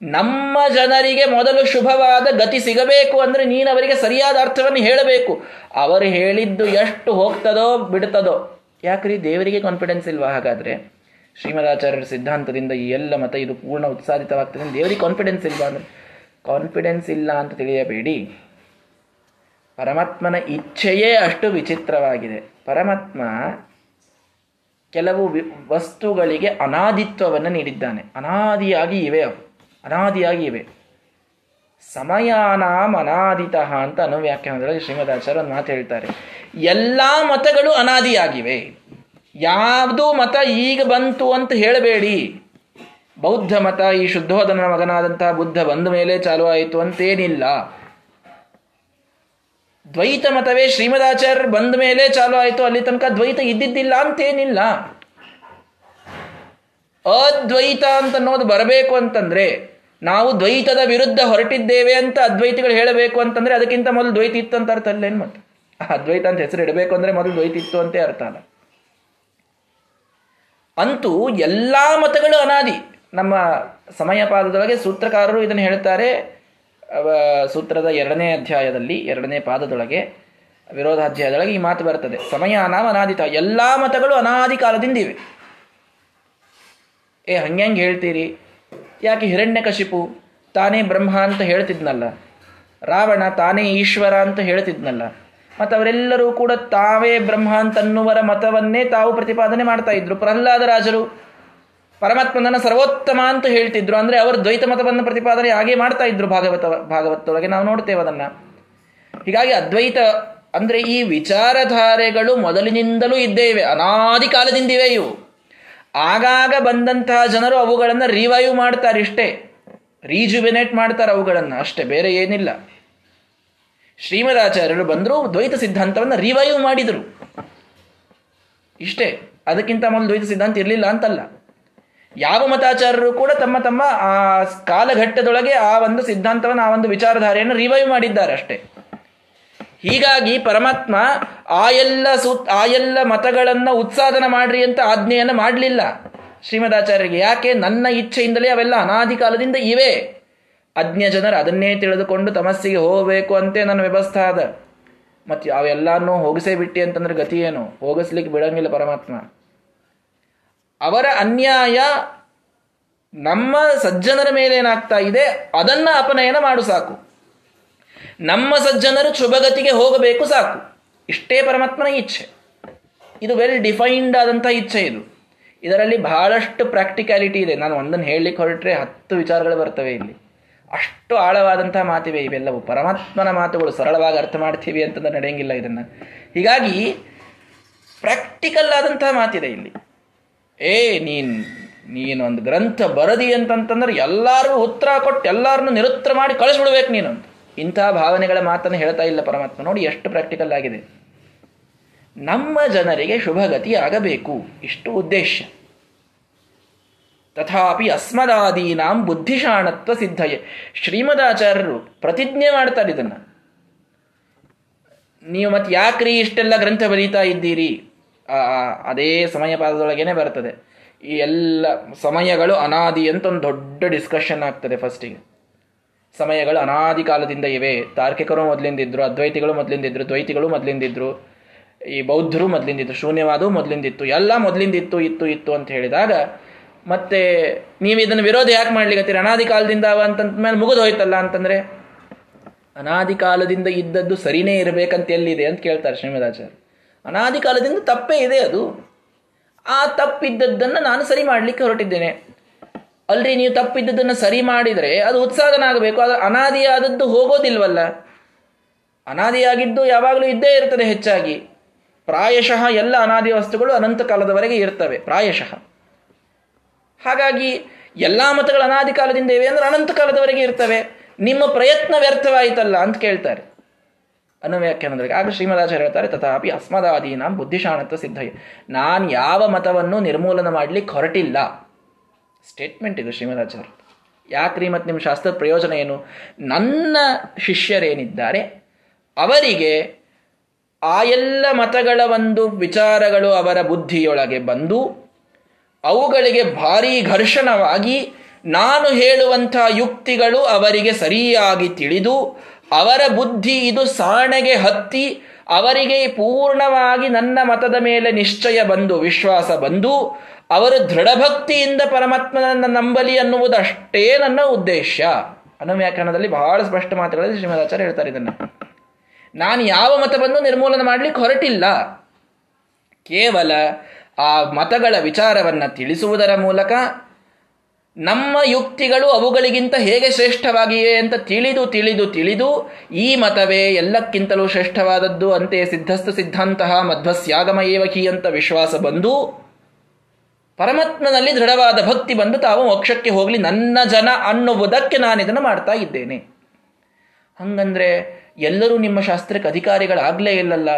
Speaker 1: ನಮ್ಮ ಜನರಿಗೆ ಮೊದಲು ಶುಭವಾದ ಗತಿ ಸಿಗಬೇಕು ಅಂದ್ರೆ ನೀನು ಅವರಿಗೆ ಸರಿಯಾದ ಅರ್ಥವನ್ನು ಹೇಳಬೇಕು. ಅವರು ಹೇಳಿದ್ದು ಎಷ್ಟು ಹೋಗ್ತದೋ ಬಿಡ್ತದೋ. ಯಾಕ್ರಿ? ದೇವರಿಗೆ ಕಾನ್ಫಿಡೆನ್ಸ್ ಇಲ್ವಾ ಹಾಗಾದ್ರೆ? ಶ್ರೀಮದಾಚಾರ್ಯರ ಸಿದ್ಧಾಂತದಿಂದ ಈ ಎಲ್ಲ ಮತ ಇದು ಪೂರ್ಣ ಉತ್ಸಾಹಿತವಾಗ್ತದೆ. ದೇವರಿಗೆ ಕಾನ್ಫಿಡೆನ್ಸ್ ಇಲ್ವಾ ಅಂದ್ರೆ? ಕಾನ್ಫಿಡೆನ್ಸ್ ಇಲ್ಲ ಅಂತ ತಿಳಿಯಬೇಡಿ. ಪರಮಾತ್ಮನ ಇಚ್ಛೆಯೇ ಅಷ್ಟು ವಿಚಿತ್ರವಾಗಿದೆ. ಪರಮಾತ್ಮ ಕೆಲವು ವಸ್ತುಗಳಿಗೆ ಅನಾದಿತ್ವವನ್ನು ನೀಡಿದ್ದಾನೆ. ಅನಾದಿಯಾಗಿ ಇವೆ ಅವು. ಅನಾದಿಯಾಗಿ ಇವೆ. ಸಮಯಾನಾಂ ಅನಾದಿತ ಅಂತ ಅನುವ್ಯಾಖ್ಯಾನದೊಳಗೆ ಶ್ರೀಮದಾಚಾರ್ಯ ಒಂದು ಮಾತು ಹೇಳ್ತಾರೆ. ಎಲ್ಲ ಮತಗಳು ಅನಾದಿಯಾಗಿವೆ. ಯಾವುದು ಮತ ಈಗ ಬಂತು ಅಂತ ಹೇಳಬೇಡಿ. ಬೌದ್ಧ ಮತ ಈ ಶುದ್ಧೋದನ ಮಗನಾದಂತಹ ಬುದ್ಧ ಬಂದ ಮೇಲೆ ಚಾಲು ಆಯಿತು ಅಂತೇನಿಲ್ಲ. ದ್ವೈತ ಮತವೇ ಶ್ರೀಮದಾಚಾರ್ಯರು ಬಂದ ಮೇಲೆ ಚಾಲು ಆಯಿತು, ಅಲ್ಲಿ ತನಕ ದ್ವೈತ ಇದ್ದಿದ್ದಿಲ್ಲ ಅಂತೇನಿಲ್ಲ. ಅದ್ವೈತ ಅಂತ ಅನ್ನೋದು ಬರಬೇಕು ಅಂತಂದ್ರೆ, ನಾವು ದ್ವೈತದ ವಿರುದ್ಧ ಹೊರಟಿದ್ದೇವೆ ಅಂತ ಅದ್ವೈತಿಗಳು ಹೇಳಬೇಕು ಅಂತಂದ್ರೆ ಅದಕ್ಕಿಂತ ಮೊದಲು ದ್ವೈತ ಇತ್ತು ಅಂತ ಅರ್ಥ ಅಲ್ಲೇನು ಮತ್ತೆ? ಅದ್ವೈತ ಅಂತ ಹೆಸರು ಇಡಬೇಕು ಅಂದ್ರೆ ಮೊದಲು ದ್ವೈತ ಇತ್ತು ಅಂತ ಅರ್ಥ ಅಲ್ಲ. ಅಂತೂ ಎಲ್ಲಾ ಮತಗಳು ಅನಾದಿ. ನಮ್ಮ ಸಮಯ ಪಾದದೊಳಗೆ ಸೂತ್ರಕಾರರು ಇದನ್ನು ಹೇಳ್ತಾರೆ ಸೂತ್ರದ ಎರಡನೇ ಅಧ್ಯಾಯದಲ್ಲಿ, ಎರಡನೇ ಪಾದದೊಳಗೆ, ವಿರೋಧಾಧ್ಯಾಯದೊಳಗೆ ಈ ಮಾತು ಬರ್ತದೆ ಸಮಯ ನಾಮ ಅನಾದಿತ ಎಲ್ಲ ಮತಗಳು ಅನಾದಿ ಕಾಲದಿಂದ ಇವೆ ಏ, ಹಂಗ್ಯಾಂಗೆ ಹೇಳ್ತೀರಿ? ಯಾಕೆ ಹಿರಣ್ಯಕಶಿಪು ತಾನೇ ಬ್ರಹ್ಮ ಅಂತ ಹೇಳ್ತಿದ್ನಲ್ಲ? ರಾವಣ ತಾನೇ ಈಶ್ವರ ಅಂತ ಹೇಳ್ತಿದ್ನಲ್ಲ? ಮತ್ತು ಅವರೆಲ್ಲರೂ ಕೂಡ ತಾವೇ ಬ್ರಹ್ಮ ಅಂತನ್ನುವರ ಮತವನ್ನೇ ತಾವು ಪ್ರತಿಪಾದನೆ ಮಾಡ್ತಾ ಇದ್ರು. ಪ್ರಹ್ಲಾದ ರಾಜರು ಪರಮಾತ್ಮನನ್ನ ಸರ್ವೋತ್ತಮ ಅಂತ ಹೇಳ್ತಿದ್ರು. ಅಂದ್ರೆ ಅವರು ದ್ವೈತ ಮತವನ್ನು ಪ್ರತಿಪಾದನೆ ಹಾಗೆ ಮಾಡ್ತಾ ಇದ್ರು ಭಾಗವತ ಭಾಗವತೊಳಗೆ ನಾವು ನೋಡ್ತೇವೆ ಅದನ್ನ. ಹೀಗಾಗಿ ಅದ್ವೈತ ಅಂದ್ರೆ ಈ ವಿಚಾರಧಾರೆಗಳು ಮೊದಲಿನಿಂದಲೂ ಇದ್ದೇವೆ. ಅನಾದಿ ಕಾಲದಿಂದಿವೆ ಇವು. ಆಗಾಗ ಬಂದಂತಹ ಜನರು ಅವುಗಳನ್ನು ರಿವೈವ್ ಮಾಡ್ತಾರೆ ಇಷ್ಟೇ. ರೀಜುವಿನೇಟ್ ಮಾಡ್ತಾರೆ ಅವುಗಳನ್ನು. ಅಷ್ಟೇ, ಬೇರೆ ಏನಿಲ್ಲ. ಶ್ರೀಮದಾಚಾರ್ಯರು ಬಂದರು, ದ್ವೈತ ಸಿದ್ಧಾಂತವನ್ನು ರಿವೈವ್ ಮಾಡಿದರು. ಇಷ್ಟೇ. ಅದಕ್ಕಿಂತ ಮೊದಲು ದ್ವೈತ ಸಿದ್ಧಾಂತ ಇರಲಿಲ್ಲ ಅಂತಲ್ಲ. ಯಾವ ಮತಾಚಾರರು ಕೂಡ ತಮ್ಮ ತಮ್ಮ, ಆ, ಕಾಲಘಟ್ಟದೊಳಗೆ ಆ ಒಂದು ಸಿದ್ಧಾಂತವನ್ನು, ಆ ಒಂದು ವಿಚಾರಧಾರೆಯನ್ನು ರಿವೈವ್ ಮಾಡಿದ್ದಾರೆ ಅಷ್ಟೇ. ಹೀಗಾಗಿ ಪರಮಾತ್ಮ ಆ ಎಲ್ಲ ಸೂತ್ ಆ ಎಲ್ಲ ಮತಗಳನ್ನ ಉತ್ಸಾದನ ಮಾಡ್ರಿ ಅಂತ ಆಜ್ಞೆಯನ್ನು ಮಾಡಲಿಲ್ಲ ಶ್ರೀಮದಾಚಾರ್ಯರಿಗೆ. ಯಾಕೆ? ನನ್ನ ಇಚ್ಛೆಯಿಂದಲೇ ಅವೆಲ್ಲ ಅನಾದಿ ಕಾಲದಿಂದ ಇವೆ. ಅಜ್ಞ ಜನರು ಅದನ್ನೇ ತಿಳಿದುಕೊಂಡು ತಮಸ್ಸಿಗೆ ಹೋಗಬೇಕು ಅಂತೇ ನನ್ನ ವ್ಯವಸ್ಥೆ ಅದ ಮತ್ತು ಅವೆಲ್ಲಾನು ಹೋಗಿಸೇ ಬಿಟ್ಟಿ ಅಂತಂದ್ರೆ ಗತಿ ಏನು? ಹೋಗಿಸ್ಲಿಕ್ಕೆ ಬಿಡಂಗಿಲ್ಲ ಪರಮಾತ್ಮ. ಅವರ ಅನ್ಯಾಯ ನಮ್ಮ ಸಜ್ಜನರ ಮೇಲೆ ಏನಾಗ್ತಾ ಇದೆ, ಅದನ್ನ ಅಪನಯನ ಮಾಡು ಸಾಕು. ನಮ್ಮ ಸಜ್ಜನರು ಶುಭಗತಿಗೆ ಹೋಗಬೇಕು ಸಾಕು. ಇಷ್ಟೇ ಪರಮಾತ್ಮನ ಇಚ್ಛೆ. ಇದು ವೆಲ್ ಡಿಫೈನ್ಡ್ ಆದಂಥ ಇಚ್ಛೆ ಇದು. ಇದರಲ್ಲಿ ಬಹಳಷ್ಟು ಪ್ರಾಕ್ಟಿಕ್ಯಾಲಿಟಿ ಇದೆ. ನಾನು ಒಂದನ್ನು ಹೇಳಲಿಕ್ಕೆ ಹೊರಟ್ರೆ ಹತ್ತು ವಿಚಾರಗಳು ಬರ್ತವೆ ಇಲ್ಲಿ. ಅಷ್ಟು ಆಳವಾದಂತಹ ಮಾತಿವೆ ಇವೆಲ್ಲವೂ. ಪರಮಾತ್ಮನ ಮಾತುಗಳು ಸರಳವಾಗಿ ಅರ್ಥ ಮಾಡ್ತೀವಿ ಅಂತಂದ್ರೆ ನಡೆಯಂಗಿಲ್ಲ ಇದನ್ನು. ಹೀಗಾಗಿ ಪ್ರಾಕ್ಟಿಕಲ್ ಆದಂತಹ ಮಾತಿದೆ ಇಲ್ಲಿ. ಏ, ನೀನು ಒಂದು ಗ್ರಂಥ ಬರದಿ ಅಂತಂತಂದ್ರೆ ಎಲ್ಲರೂ ಉತ್ತರ ಕೊಟ್ಟು ಎಲ್ಲರನ್ನು ನಿರುತ್ತರ ಮಾಡಿ ಕಳಿಸ್ಬಿಡ್ಬೇಕು ನೀನು ಇಂತಹ ಭಾವನೆಗಳ ಮಾತನ್ನು ಹೇಳ್ತಾ ಇಲ್ಲ ಪರಮಾತ್ಮ. ನೋಡಿ ಎಷ್ಟು ಪ್ರಾಕ್ಟಿಕಲ್ ಆಗಿದೆ. ನಮ್ಮ ಜನರಿಗೆ ಶುಭಗತಿ ಆಗಬೇಕು. ಇಷ್ಟು ಉದ್ದೇಶ. ತಥಾಪಿ ಅಸ್ಮದಾದೀನಾಂ ಬುದ್ಧಿಶಾಣತ್ವ ಸಿದ್ಧಯೇ. ಶ್ರೀಮದಾಚಾರ್ಯರು ಪ್ರತಿಜ್ಞೆ ಮಾಡ್ತಾರೆ ಇದನ್ನು. ನೀವು ಮತ್ತೆ ಯಾಕ್ರಿ ಇಷ್ಟೆಲ್ಲ ಗ್ರಂಥ ಬರೀತಾ ಇದ್ದೀರಿ? ಅದೇ ಸಮಯ ಪಾದದೊಳಗೇನೆ ಬರ್ತದೆ. ಈ ಎಲ್ಲ ಸಮಯಗಳು ಅನಾದಿ ಅಂತ ಒಂದು ದೊಡ್ಡ ಡಿಸ್ಕಷನ್ ಆಗ್ತದೆ ಫಸ್ಟಿಗೆ ಸಮಯಗಳು ಅನಾದಿ ಕಾಲದಿಂದ ಇವೆ. ತಾರ್ಕಿಕರು ಮೊದಲಿಂದಿದ್ರು, ಅದ್ವೈತಿಗಳು ಮೊದಲಿಂದಿದ್ರು, ದ್ವೈತಿಗಳು ಮೊದಲಿಂದಿದ್ರು, ಈ ಬೌದ್ಧರು ಮೊದಲಿಂದಿದ್ರು, ಶೂನ್ಯವಾದವು ಮೊದಲಿಂದಿತ್ತು, ಎಲ್ಲ ಮೊದಲಿಂದಿತ್ತು, ಇತ್ತು ಇತ್ತು ಅಂತ ಹೇಳಿದಾಗ ಮತ್ತೆ ನೀವು ಇದನ್ನು ವಿರೋಧ ಯಾಕೆ ಮಾಡ್ಲಿಕ್ಕೆ ಅನಾದಿ ಕಾಲದಿಂದ ಅಂತಂದ್ಮೇಲೆ ಮುಗಿದು ಹೋಯ್ತಲ್ಲ ಅಂತಂದ್ರೆ, ಅನಾದಿ ಕಾಲದಿಂದ ಇದ್ದದ್ದು ಸರಿನೇ ಇರಬೇಕಂತ ಎಲ್ಲಿದೆ ಅಂತ ಕೇಳ್ತಾರೆ ಶ್ರೀಮದಾಚಾರ್ಯ ಅನಾದಿ ಕಾಲದಿಂದ ತಪ್ಪೇ ಇದೆ ಅದು. ಆ ತಪ್ಪಿದ್ದದ್ದನ್ನು ನಾನು ಸರಿ ಮಾಡಲಿಕ್ಕೆ ಹೊರಟಿದ್ದೇನೆ. ಅಲ್ರಿ, ನೀವು ತಪ್ಪಿದ್ದದನ್ನು ಸರಿ ಮಾಡಿದರೆ ಅದು ಉತ್ಸಾಹನ ಆಗಬೇಕು ಅದು ಅನಾದಿಯಾದದ್ದು ಹೋಗೋದಿಲ್ವಲ್ಲ. ಅನಾದಿಯಾಗಿದ್ದು ಯಾವಾಗಲೂ ಇದ್ದೇ ಇರ್ತದೆ ಹೆಚ್ಚಾಗಿ. ಪ್ರಾಯಶಃ ಎಲ್ಲ ಅನಾದಿ ವಸ್ತುಗಳು ಅನಂತ ಕಾಲದವರೆಗೆ ಇರ್ತವೆ, ಪ್ರಾಯಶಃ. ಹಾಗಾಗಿ ಎಲ್ಲ ಮತಗಳು ಅನಾದಿ ಕಾಲದಿಂದ ಇವೆ ಅಂದ್ರೆ ಅನಂತ ಕಾಲದವರೆಗೆ ಇರ್ತವೆ. ನಿಮ್ಮ ಪ್ರಯತ್ನ ವ್ಯರ್ಥವಾಯಿತಲ್ಲ ಅಂತ ಕೇಳ್ತಾರೆ. ಅನ್ನೋ ವ್ಯಾಖ್ಯಾನದಲ್ಲಿ ಆಗ ಶ್ರೀಮದಾಚಾರ್ಯ ಹೇಳ್ತಾರೆ, ತಥಾಪಿ ಅಸ್ಮದಾದೀನ ಬುದ್ಧಿಶಾಣತ್ವ ಸಿದ್ಧಯ್ಯ ನಾನು ಯಾವ ಮತವನ್ನು ನಿರ್ಮೂಲನ ಮಾಡಲಿಕ್ಕೆ ಹೊರಟಿಲ್ಲ. ಸ್ಟೇಟ್ಮೆಂಟ್ ಇದು ಶ್ರೀಮದಾಚಾರ್ಯ. ಯಾಕ್ರಿ ಮತ್ತು ನಿಮ್ಮ ಶಾಸ್ತ್ರದ ಪ್ರಯೋಜನ ಏನು? ನನ್ನ ಶಿಷ್ಯರೇನಿದ್ದಾರೆ, ಅವರಿಗೆ ಆ ಎಲ್ಲ ಮತಗಳ ಒಂದು ವಿಚಾರಗಳು ಅವರ ಬುದ್ಧಿಯೊಳಗೆ ಬಂದು, ಅವುಗಳಿಗೆ ಭಾರೀ ಘರ್ಷಣವಾಗಿ ನಾನು ಹೇಳುವಂಥ ಯುಕ್ತಿಗಳು ಅವರಿಗೆ ಸರಿಯಾಗಿ ತಿಳಿದು ಅವರ ಬುದ್ಧಿ ಇದು ಸಾಣೆಗೆ ಹತ್ತಿ, ಅವರಿಗೆ ಪೂರ್ಣವಾಗಿ ನನ್ನ ಮತದ ಮೇಲೆ ನಿಶ್ಚಯ ಬಂದು, ವಿಶ್ವಾಸ ಬಂದು, ಅವರು ದೃಢಭಕ್ತಿಯಿಂದ ಪರಮಾತ್ಮನನ್ನ ನಂಬಲಿ ಅನ್ನುವುದಷ್ಟೇ ನನ್ನ ಉದ್ದೇಶ. ಅನ್ನೋ ವ್ಯಾಖ್ಯಾನದಲ್ಲಿ ಬಹಳ ಸ್ಪಷ್ಟ ಮಾತುಗಳಲ್ಲಿ ಶ್ರೀಮದಾಚಾರ್ಯ ಹೇಳ್ತಾರೆ ಇದನ್ನು. ನಾನು ಯಾವ ಮತವನ್ನು ನಿರ್ಮೂಲನೆ ಮಾಡಲಿಕ್ಕೆ ಹೊರಟಿಲ್ಲ. ಕೇವಲ ಆ ಮತಗಳ ವಿಚಾರವನ್ನು ತಿಳಿಸುವುದರ ಮೂಲಕ ನಮ್ಮ ಯುಕ್ತಿಗಳು ಅವುಗಳಿಗಿಂತ ಹೇಗೆ ಶ್ರೇಷ್ಠವಾಗಿವೆ ಅಂತ ತಿಳಿದು ತಿಳಿದು ತಿಳಿದು ಈ ಮತವೇ ಎಲ್ಲಕ್ಕಿಂತಲೂ ಶ್ರೇಷ್ಠವಾದದ್ದು ಅಂತೆ ಸಿದ್ಧಸ್ತ ಸಿದ್ಧಾಂತಹ ಮಧ್ವಸ್ಯಾಗಮ ಏವಕಿ ಅಂತ ವಿಶ್ವಾಸ ಬಂದು ಪರಮಾತ್ಮನಲ್ಲಿ ದೃಢವಾದ ಭಕ್ತಿ ಬಂದು ತಾವು ಮೋಕ್ಷಕ್ಕೆ ಹೋಗಲಿ ನನ್ನ ಜನ ಅನ್ನುವುದಕ್ಕೆ ನಾನು ಇದನ್ನು ಮಾಡ್ತಾ ಇದ್ದೇನೆ. ಹಂಗಂದ್ರೆ ಎಲ್ಲರೂ ನಿಮ್ಮ ಶಾಸ್ತ್ರಕ್ಕೆ ಅಧಿಕಾರಿಗಳಾಗಲೇ ಇಲ್ಲಲ್ಲ?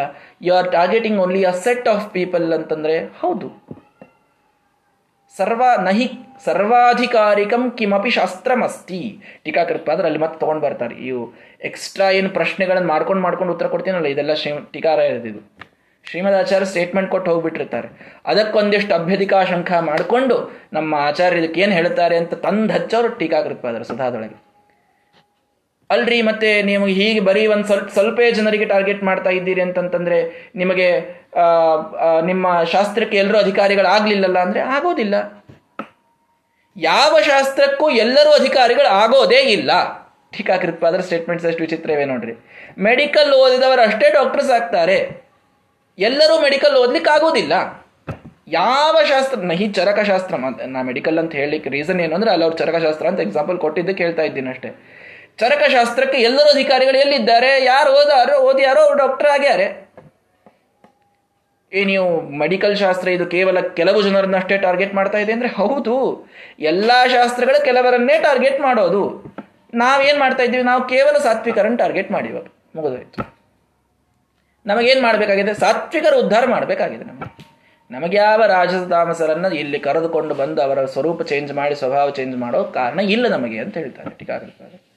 Speaker 1: You are targeting only a set of people ಅಂತಂದ್ರೆ ಹೌದು. ಸರ್ವ ನಹಿ ಸರ್ವಾಧಿಕಾರಿಕಂ ಕಿಮಪಿ ಶಾಸ್ತ್ರಮಸ್ತಿ. ಟೀಕಾಕೃತ್ಪಾದ್ರೆ ಅಲ್ಲಿ ಮತ್ತೆ ತೊಗೊಂಡು ಬರ್ತಾರೆ. ಇವು ಎಕ್ಸ್ಟ್ರಾ ಏನು ಪ್ರಶ್ನೆಗಳನ್ನು ಮಾಡ್ಕೊಂಡು ಮಾಡ್ಕೊಂಡು ಉತ್ತರ ಕೊಡ್ತೀನಲ್ಲ, ಇದೆಲ್ಲ ಶ್ರೀ ಟೀಕಾರ ಇದು ಶ್ರೀಮದಾಚಾರ್ಯ ಸ್ಟೇಟ್ಮೆಂಟ್ ಕೊಟ್ಟು ಹೋಗ್ಬಿಟ್ಟಿರ್ತಾರೆ. ಅದಕ್ಕೊಂದಿಷ್ಟು ಅಭ್ಯಧಿಕಾ ಶಂಖ ಮಾಡಿಕೊಂಡು ನಮ್ಮ ಆಚಾರ್ಯ ಇದಕ್ಕೆ ಏನು ಹೇಳ್ತಾರೆ ಅಂತ ತಂದು ಹಚ್ಚೋರು ಟೀಕಾಕೃತ್ಪಾದರು ಸುಧಾದೊಳಗೆ. ಅಲ್ರಿ, ಮತ್ತೆ ನೀವು ಹೀಗೆ ಬರೀ ಒಂದು ಸ್ವಲ್ಪ ಸ್ವಲ್ಪ ಜನರಿಗೆ ಟಾರ್ಗೆಟ್ ಮಾಡ್ತಾ ಇದ್ದೀರಿ ಅಂತಂತಂದ್ರೆ ನಿಮಗೆ ನಿಮ್ಮ ಶಾಸ್ತ್ರಕ್ಕೆ ಎಲ್ಲರೂ ಅಧಿಕಾರಿಗಳಾಗಲಿಲ್ಲಲ್ಲ ಅಂದ್ರೆ ಆಗೋದಿಲ್ಲ. ಯಾವ ಶಾಸ್ತ್ರಕ್ಕೂ ಎಲ್ಲರೂ ಅಧಿಕಾರಿಗಳು ಆಗೋದೇ ಇಲ್ಲ ಅದರ ಸ್ಟೇಟ್ಮೆಂಟ್ಸ್ ಅಷ್ಟು ವಿಚಿತ್ರವೇ ನೋಡ್ರಿ. ಮೆಡಿಕಲ್ ಓದಿದವರು ಅಷ್ಟೇ ಡಾಕ್ಟರ್ಸ್ ಆಗ್ತಾರೆ. ಎಲ್ಲರೂ ಮೆಡಿಕಲ್ ಓದ್ಲಿಕ್ಕೆ ಆಗೋದಿಲ್ಲ ಯಾವ ಶಾಸ್ತ್ರ ನಹಿ ಚರಕಶಾಸ್ತ್ರ ನಾ ಮೆಡಿಕಲ್ ಅಂತ ಹೇಳಲಿಕ್ಕೆ ರೀಸನ್ ಏನು ಅಂದ್ರೆ ಅಲ್ಲಿ ಅವ್ರು ಚರಕಶಾಸ್ತ್ರ ಅಂತ ಎಕ್ಸಾಂಪಲ್ ಕೊಟ್ಟಿದ್ದಕ್ಕೆ ಹೇಳ್ತಾ ಇದ್ದೀನಿ ಅಷ್ಟೇ. ಚರಕಶಾಸ್ತ್ರಕ್ಕೆ ಎಲ್ಲರೂ ಅಧಿಕಾರಿಗಳು ಎಲ್ಲಿದ್ದಾರೆ? ಯಾರು ಓದಾರೋ? ಓದಿಯಾರೋ? ಅವರು ಡಾಕ್ಟರ್ ಆಗ್ಯಾರೆ. ಏ, ನೀವು ಮೆಡಿಕಲ್ ಶಾಸ್ತ್ರ ಇದು ಕೇವಲ ಕೆಲವು ಜನರನ್ನಷ್ಟೇ ಟಾರ್ಗೆಟ್ ಮಾಡ್ತಾ ಇದೆ ಅಂದ್ರೆ ಹೌದು. ಎಲ್ಲ ಶಾಸ್ತ್ರಗಳು ಕೆಲವರನ್ನೇ ಟಾರ್ಗೆಟ್ ಮಾಡೋದು. ನಾವೇನು ಮಾಡ್ತಾ ಇದ್ದೀವಿ? ನಾವು ಕೇವಲ ಸಾತ್ವಿಕರನ್ನು ಟಾರ್ಗೆಟ್ ಮಾಡಿವಾಗ ಮುಗಿದೋಯ್ತು. ನಮಗೇನು ಮಾಡಬೇಕಾಗಿದೆ? ಸಾತ್ವಿಕರು ಉದ್ಧಾರ ಮಾಡಬೇಕಾಗಿದೆ ನಮಗೆ. ನಮಗೆ ಯಾವ ರಾಜತಾಮಸರನ್ನು ಇಲ್ಲಿ ಕರೆದುಕೊಂಡು ಬಂದು ಅವರ ಸ್ವರೂಪ ಚೇಂಜ್ ಮಾಡಿ, ಸ್ವಭಾವ ಚೇಂಜ್ ಮಾಡೋ ಕಾರಣ ಇಲ್ಲ ನಮಗೆ ಅಂತ ಹೇಳ್ತಾರೆ.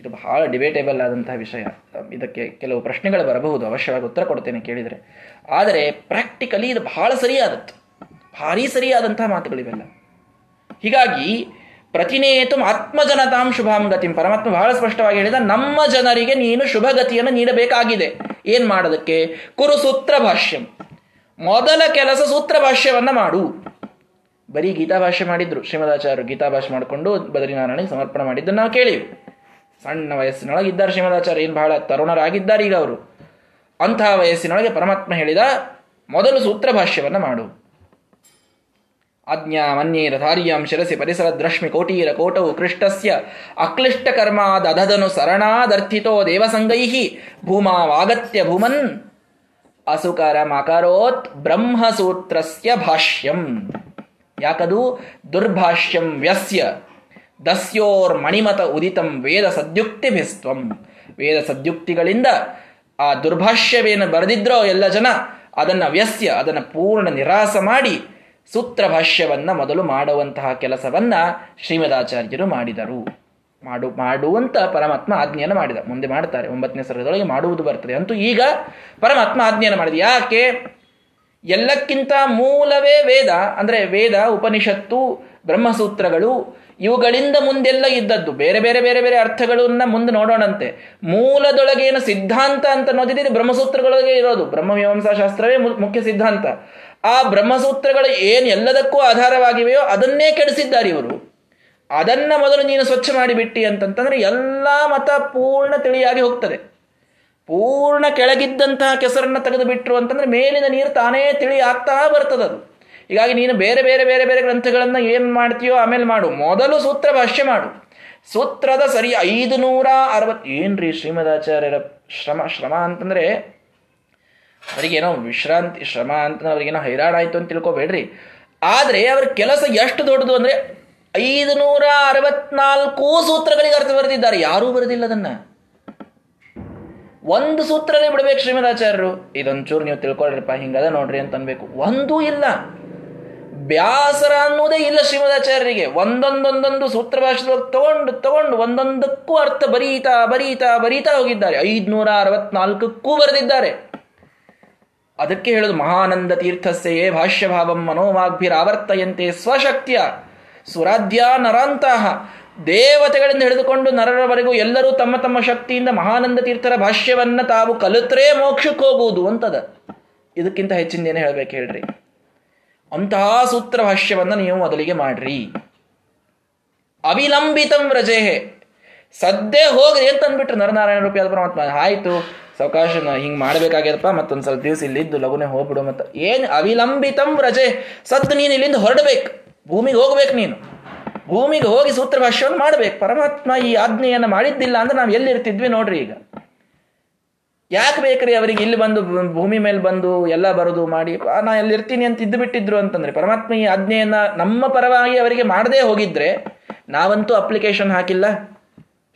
Speaker 1: ಇದು ಬಹಳ ಡಿಬೇಟೇಬಲ್ ಆದಂತಹ ವಿಷಯ. ಇದಕ್ಕೆ ಕೆಲವು ಪ್ರಶ್ನೆಗಳು ಬರಬಹುದು, ಅವಶ್ಯವಾಗಿ ಉತ್ತರ ಕೊಡ್ತೇನೆ ಕೇಳಿದರೆ. ಆದರೆ ಪ್ರಾಕ್ಟಿಕಲಿ ಇದು ಬಹಳ ಸರಿಯಾದದ್ದು. ಭಾರಿ ಸರಿಯಾದಂತಹ ಮಾತುಗಳಿವೆಲ್ಲ. ಹೀಗಾಗಿ ಪ್ರತಿನೇತು ಆತ್ಮಜನತಾಂ ಶುಭಾಂ ಗತಿಂ. ಪರಮಾತ್ಮ ಬಹಳ ಸ್ಪಷ್ಟವಾಗಿ ಹೇಳಿದ, ನಮ್ಮ ಜನರಿಗೆ ನೀನು ಶುಭಗತಿಯನ್ನು ನೀಡಬೇಕಾಗಿದೆ. ಏನ್ ಮಾಡೋದಕ್ಕೆ? ಕುರು ಸೂತ್ರ ಭಾಷ್ಯಂ. ಮೊದಲ ಕೆಲಸ ಸೂತ್ರ ಭಾಷ್ಯವನ್ನ ಮಾಡು. ಬರೀ ಗೀತಾ ಭಾಷೆ ಮಾಡಿದ್ರು. ಶ್ರೀಮದಾಚಾರ್ಯರು ಗೀತಾ ಭಾಷೆ ಮಾಡಿಕೊಂಡು ಬದರಿನಾರಾಯಣಿಗೆ ಸಮರ್ಪಣೆ ಮಾಡಿದ್ದನ್ನು ನಾವು ಕೇಳಿವಿ. ಸಣ್ಣ ವಯಸ್ಸಿನೊಳಗಿದ್ದಾರೆ ಶ್ರೀಮದಾಚಾರ್ಯ ಏನು ಬಹಳ ತರುಣರಾಗಿದ್ದಾರೆ ಈಗ ಅವರು. ಅಂತಹ ವಯಸ್ಸಿನೊಳಗೆ ಪರಮಾತ್ಮ ಹೇಳಿದ ಮೊದಲು ಸೂತ್ರ ಭಾಷ್ಯವನ್ನು ಮಾಡು. ಅಜ್ಞಾ ಮನ್ಯೇರ ಧಾರ್ಯಾಂ ಶಿರಸಿ ಪರಿಸರ ದ್ರಶ್ಮಿ ಕೋಟೀರ ಕೋಟವು ಕೃಷ್ಟಸ್ಯ ಅಕ್ಲಿಷ್ಟ ಕರ್ಮಾದಧನು ಸರಣಾದರ್ಥಿತೋ ದೇವಸಂಗೈಹಿ ಭೂಮಾವಾಗತ್ಯ ಭೂಮನ್ ಅಸುಕರ ಮಕರೋತ್ ಬ್ರಹ್ಮಸೂತ್ರಸ್ಯ ಭಾಷ್ಯಂ. ಯಾಕದು? ದುರ್ಭಾಷ್ಯಂ ವ್ಯಸ್ಯ. ದಸ್ಯೋರ್ ಮಣಿಮತ ಉದಿತಂ ವೇದ ಸದ್ಯುಕ್ತಿಭಿಸ್ತ್ವಂ ವೇದ ಸದ್ಯುಕ್ತಿಗಳಿಂದ ಆ ದುರ್ಭಾಷ್ಯವೇನು ಬರೆದಿದ್ರೋ ಎಲ್ಲ ಜನ ಅದನ್ನು ವ್ಯಸ್ಯ, ಅದನ್ನು ಪೂರ್ಣ ನಿರಾಸ ಮಾಡಿ ಸೂತ್ರ ಭಾಷ್ಯವನ್ನ ಮೊದಲು ಮಾಡುವಂತಹ ಕೆಲಸವನ್ನ ಶ್ರೀಮದಾಚಾರ್ಯರು ಮಾಡಿದರು. ಮಾಡು, ಮಾಡುವಂತ ಪರಮಾತ್ಮ ಆಜ್ಞೆಯನ್ನು ಮಾಡಿದ. ಮುಂದೆ ಮಾಡ್ತಾರೆ, ಒಂಬತ್ತನೇ ಸರ್ಗದೊಳಗೆ ಮಾಡುವುದು ಬರ್ತದೆ. ಅಂತೂ ಈಗ ಪರಮಾತ್ಮ ಆಜ್ಞೆಯನ್ನು ಮಾಡಿದ. ಯಾಕೆ? ಎಲ್ಲಕ್ಕಿಂತ ಮೂಲವೇ ವೇದ, ಅಂದರೆ ವೇದ, ಉಪನಿಷತ್ತು, ಬ್ರಹ್ಮಸೂತ್ರಗಳು ಇವುಗಳಿಂದ ಮುಂದೆಲ್ಲ ಇದ್ದದ್ದು. ಬೇರೆ ಬೇರೆ ಬೇರೆ ಬೇರೆ ಅರ್ಥಗಳನ್ನ ಮುಂದೆ ನೋಡೋಣಂತೆ. ಮೂಲದೊಳಗೇನು ಸಿದ್ಧಾಂತ ಅಂತ ನೋಡಿದ್ರೆ? ಬ್ರಹ್ಮಸೂತ್ರಗಳೊಳಗೆ ಇರೋದು. ಬ್ರಹ್ಮಮೀಮಾಂಸಾ ಶಾಸ್ತ್ರವೇ ಮುಖ್ಯ ಸಿದ್ಧಾಂತ. ಆ ಬ್ರಹ್ಮಸೂತ್ರಗಳು ಏನು ಎಲ್ಲದಕ್ಕೂ ಆಧಾರವಾಗಿವೆಯೋ ಅದನ್ನೇ ಕೆಡಿಸಿದ್ದಾರೆ ಇವರು. ಅದನ್ನ ಮೊದಲು ನೀನು ಸ್ವಚ್ಛ ಮಾಡಿಬಿಟ್ಟಿ ಅಂತಂತಂದ್ರೆ ಎಲ್ಲ ಮತ ಪೂರ್ಣ ತಿಳಿಯಾಗಿ ಹೋಗ್ತದೆ. ಪೂರ್ಣ ಕೆಳಗಿದ್ದಂತಹ ಕೆಸರನ್ನ ತೆಗೆದು ಬಿಟ್ಟರು ಅಂತಂದ್ರೆ ಮೇಲಿನ ನೀರು ತಾನೇ ತಿಳಿ ಆಗ್ತಾ ಬರ್ತದದು. ಹೀಗಾಗಿ ನೀನು ಬೇರೆ ಬೇರೆ ಬೇರೆ ಬೇರೆ ಗ್ರಂಥಗಳನ್ನ ಏನು ಮಾಡ್ತೀಯೋ ಆಮೇಲೆ ಮಾಡು. ಮೊದಲು ಸೂತ್ರ ಭಾಷ್ಯ ಮಾಡು. ಸೂತ್ರದ ಸರಿ ಐದು ನೂರ ಅರವತ್ ಏನ್ರಿ ಶ್ರೀಮದಾಚಾರ್ಯರ ಶ್ರಮ ಶ್ರಮ ಅಂತಂದ್ರೆ? ಅವರಿಗೇನೋ ವಿಶ್ರಾಂತಿ, ಶ್ರಮ ಅಂತ ಅವ್ರಿಗೇನೋ ಹೈರಾಣ ಆಯ್ತು ಅಂತ ತಿಳ್ಕೊಬೇಡ್ರಿ. ಆದ್ರೆ ಅವ್ರ ಕೆಲಸ ಎಷ್ಟು ದೊಡ್ಡದು ಅಂದ್ರೆ ಐದು ನೂರ ಅರವತ್ನಾಲ್ಕು ಸೂತ್ರಗಳಿಗೆ ಅರ್ಥ ಬರೆದಿದ್ದಾರೆ. ಯಾರೂ ಬರೆದಿಲ್ಲ ಅದನ್ನ. ಒಂದು ಸೂತ್ರನೇ ಬಿಡ್ಬೇಕು ಶ್ರೀಮದಾಚಾರ್ಯರು. ಇದೊಂಚೂರು ನೀವು ತಿಳ್ಕೊಳ್ರಿಪ್ಪ, ಹಿಂಗದ ನೋಡ್ರಿ ಅಂತ ಅನ್ಬೇಕು. ಒಂದೂ ಇಲ್ಲ. ಬ್ಯಾಸರ ಅನ್ನೋದೇ ಇಲ್ಲ ಶ್ರೀಮದಾಚಾರ್ಯರಿಗೆ. ಒಂದೊಂದೊಂದೊಂದು ಸೂತ್ರ ಭಾಷೆದೊಳಗೆ ತಗೊಂಡು ತಗೊಂಡು, ಒಂದೊಂದಕ್ಕೂ ಅರ್ಥ ಬರೀತಾ ಬರೀತಾ ಬರೀತಾ ಹೋಗಿದ್ದಾರೆ. ಐದ್ನೂರ ಅರವತ್ನಾಲ್ಕಕ್ಕೂ ಬರೆದಿದ್ದಾರೆ. ಅದಕ್ಕೆ ಹೇಳೋದು ಮಹಾನಂದ ತೀರ್ಥಸ್ಯೇ ಭಾಷ್ಯಭಾವಂ ಮನೋವಾಗ್ಭಿರಾವರ್ತಯಂತೆ ಸ್ವಶಕ್ತಿಯ ಸುರಾಧ್ಯ ನರಾಂತಹ. ದೇವತೆಗಳಿಂದ ಹಿಡಿದುಕೊಂಡು ನರರವರೆಗೂ ಎಲ್ಲರೂ ತಮ್ಮ ತಮ್ಮ ಶಕ್ತಿಯಿಂದ ಮಹಾನಂದ ತೀರ್ಥರ ಭಾಷ್ಯವನ್ನ ತಾವು ಕಲಿತ್ರೇ ಮೋಕ್ಷಕ್ಕೆ ಹೋಗುವುದು ಅಂತದ. ಇದಕ್ಕಿಂತ ಹೆಚ್ಚಿಂದೇನೆ ಹೇಳ್ಬೇಕು ಹೇಳ್ರಿ. ಅಂತಹ ಸೂತ್ರ ಭಾಷ್ಯವನ್ನು ನೀವು ಮೊದಲಿಗೆ ಮಾಡ್ರಿ. ಅವಿಲಂಬಿತಂ ರಜೆಹೆ ಸದ್ದೇ ಹೋಗ್ರಿ ಅಂತ ಅಂದ್ಬಿಟ್ರು ನರನಾರಾಯಣ ರೂಪಿ ಪರಮಾತ್ಮ ಆಯಿತು ಸಾವಕಾಶ ಹಿಂಗೆ ಮಾಡ್ಬೇಕಾಗ್ಯದಪ್ಪ, ಮತ್ತೊಂದು ಸ್ವಲ್ಪ ದಿವಸ ಇಲ್ಲಿದ್ದು ಲಗುನೆ ಹೋಗ್ಬಿಡು, ಮತ್ತು ಏನು ಅವಿಲಂಬಿತಂ ರಜೆ ಸದ್ದು ನೀನು ಇಲ್ಲಿಂದ ಹೊರಡ್ಬೇಕು. ಭೂಮಿಗೆ ಹೋಗ್ಬೇಕು ನೀನು. ಭೂಮಿಗೆ ಹೋಗಿ ಸೂತ್ರ ಭಾಷ್ಯವನ್ನು ಮಾಡ್ಬೇಕು. ಪರಮಾತ್ಮ ಈ ಆಜ್ಞೆಯನ್ನು ಮಾಡಿದ್ದಿಲ್ಲ ಅಂದ್ರೆ ನಾವು ಎಲ್ಲಿರ್ತಿದ್ವಿ ನೋಡ್ರಿ ಈಗ. ಯಾಕೆ ಬೇಕ್ರಿ ಅವರಿಗೆ ಇಲ್ಲಿ ಬಂದು ಭೂಮಿ ಮೇಲೆ ಬಂದು ಎಲ್ಲ ಬರೋದು ಮಾಡಿ? ನಾ ಎಲ್ಲಿರ್ತೀನಿ ಅಂತ ಇದ್ದು ಬಿಟ್ಟಿದ್ರು ಅಂತಂದ್ರೆ ಪರಮಾತ್ಮ ಈ ಆಜ್ಞೆಯನ್ನ ನಮ್ಮ ಪರವಾಗಿ ಅವರಿಗೆ ಮಾಡದೇ ಹೋಗಿದ್ರೆ ನಾವಂತೂ ಅಪ್ಲಿಕೇಶನ್ ಹಾಕಿಲ್ಲ.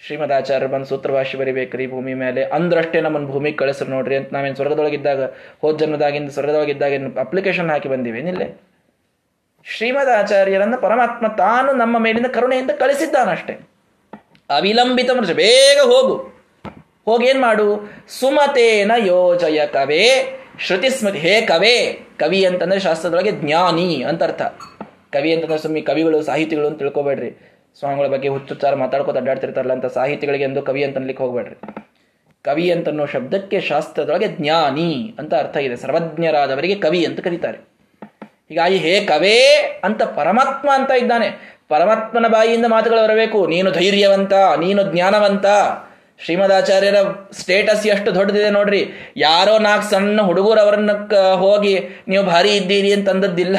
Speaker 1: ಶ್ರೀಮದ್ ಆಚಾರ್ಯ ಬಂದು ಸೂತ್ರ ಭಾಷೆ ಬರಿಬೇಕ್ರಿ, ಭೂಮಿ ಮೇಲೆ ಅಂದ್ರಷ್ಟೇ ನಮ್ಮನ್ನು ಭೂಮಿಗೆ ಕಳಿಸ್ರು ನೋಡ್ರಿ ಅಂತ ನಾವೇನು ಸ್ವರ್ಗದೊಳಗಿದ್ದಾಗ, ಹೋದ ಜನ್ಮದಾಗಿಂದ ಸ್ವರ್ಗದೊಳಗಿದ್ದಾಗ ಅಪ್ಲಿಕೇಶನ್ ಹಾಕಿ ಬಂದಿವೇನಿಲ್ಲೇ ಶ್ರೀಮದ್ ಆಚಾರ್ಯರನ್ನ ಪರಮಾತ್ಮ ತಾನು ನಮ್ಮ ಮೇಲಿನ ಕರುಣೆಯಿಂದ ಕಳಿಸಿದ್ದಾನಷ್ಟೇ. ಅವಿಲಂಬಿತ ಮನುಷ್ಯ, ಬೇಗ ಹೋಗು. ಹೋಗೇನ್ ಮಾಡು ಸುಮತೇನ ಯೋಜಯ ಕವೆ ಶ್ರುತಿ ಸ್ಮೃತಿ ಹೇ ಕವೇ. ಕವಿ ಅಂತಂದ್ರೆ ಶಾಸ್ತ್ರದೊಳಗೆ ಜ್ಞಾನಿ ಅಂತ ಅರ್ಥ. ಕವಿ ಅಂತಂದ್ರೆ ಸುಮ್ಮನೆ ಕವಿಗಳು, ಸಾಹಿತಿಗಳು ಅಂತ ತಿಳ್ಕೊಬೇಡ್ರಿ. ಸ್ವಾಮಿಗಳ ಬಗ್ಗೆ ಹುಚ್ಚುಚ್ಚಾರ ಮಾತಾಡ್ಕೋತ ಅಡ್ಡಾಡ್ತಿರ್ತಾರಲ್ಲ ಅಂತ ಸಾಹಿತಿಗಳಿಗೆ ಎಂದು ಕವಿ ಅಂತ ಅನ್ಲಿಕ್ಕೆ ಹೋಗ್ಬೇಡ್ರಿ. ಕವಿ ಅಂತನ್ನೋ ಶಬ್ದಕ್ಕೆ ಶಾಸ್ತ್ರದೊಳಗೆ ಜ್ಞಾನಿ ಅಂತ ಅರ್ಥ ಇದೆ. ಸರ್ವಜ್ಞರಾದವರಿಗೆ ಕವಿ ಅಂತ ಕರೀತಾರೆ. ಹೀಗಾಗಿ ಹೇ ಕವೇ ಅಂತ ಪರಮಾತ್ಮ ಅಂತ ಇದ್ದಾನೆ. ಪರಮಾತ್ಮನ ಬಾಯಿಯಿಂದ ಮಾತುಗಳು ಬರಬೇಕು. ನೀನು ಧೈರ್ಯವಂತ, ನೀನು ಜ್ಞಾನವಂತ. ಶ್ರೀಮದಾಚಾರ್ಯರ ಸ್ಟೇಟಸ್ ಎಷ್ಟು ದೊಡ್ಡದಿದೆ ನೋಡ್ರಿ. ಯಾರೋ ನಾಲ್ಕು ಸಣ್ಣ ಹುಡುಗರು ಅವರನ್ನ ಹೋಗಿ, ನೀವು ಭಾರಿ ಇದ್ದೀರಿ ಅಂತಂದದ್ದಿಲ್ಲ.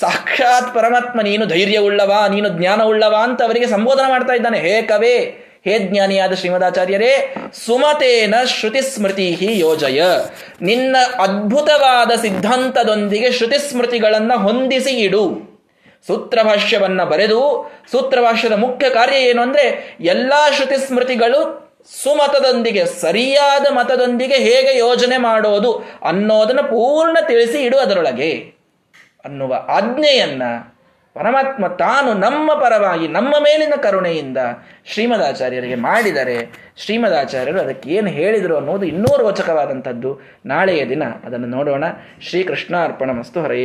Speaker 1: ಸಾಕ್ಷಾತ್ ಪರಮಾತ್ಮ, ನೀನು ಧೈರ್ಯ ಉಳ್ಳವಾ ನೀನು ಜ್ಞಾನ ಉಳ್ಳವಾ ಅಂತ ಅವರಿಗೆ ಸಂಬೋಧನ ಮಾಡ್ತಾ ಇದ್ದಾನೆ. ಹೇ ಕವೇ, ಹೇ ಜ್ಞಾನಿಯಾದ ಶ್ರೀಮದಾಚಾರ್ಯರೇ, ಸುಮತೇನ ಶ್ರುತಿ ಸ್ಮೃತಿ ಯೋಜಯ. ನಿನ್ನ ಅದ್ಭುತವಾದ ಸಿದ್ಧಾಂತದೊಂದಿಗೆ ಶ್ರುತಿ ಸ್ಮೃತಿಗಳನ್ನ ಹೊಂದಿಸಿ ಇಡು. ಸೂತ್ರಭಾಷ್ಯವನ್ನ ಬರೆದು, ಸೂತ್ರಭಾಷ್ಯದ ಮುಖ್ಯ ಕಾರ್ಯ ಏನು ಅಂದ್ರೆ, ಎಲ್ಲಾ ಶ್ರುತಿ ಸ್ಮೃತಿಗಳು ಸುಮತದೊಂದಿಗೆ, ಸರಿಯಾದ ಮತದೊಂದಿಗೆ ಹೇಗೆ ಯೋಜನೆ ಮಾಡೋದು ಅನ್ನೋದನ್ನ ಪೂರ್ಣ ತಿಳಿಸಿ ಇಡು ಅದರೊಳಗೆ. ಅನ್ನುವ ಆಜ್ಞೆಯನ್ನ ಪರಮಾತ್ಮ ತಾನು ನಮ್ಮ ಪರವಾಗಿ, ನಮ್ಮ ಮೇಲಿನ ಕರುಣೆಯಿಂದ ಶ್ರೀಮದಾಚಾರ್ಯರಿಗೆ ಮಾಡಿದರೆ, ಶ್ರೀಮದಾಚಾರ್ಯರು ಅದಕ್ಕೆ ಏನು ಹೇಳಿದರು ಅನ್ನೋದು ಇನ್ನೂ ರೋಚಕವಾದಂಥದ್ದು. ನಾಳೆಯ ದಿನ ಅದನ್ನು ನೋಡೋಣ. ಶ್ರೀಕೃಷ್ಣ ಅರ್ಪಣ ಮಸ್ತು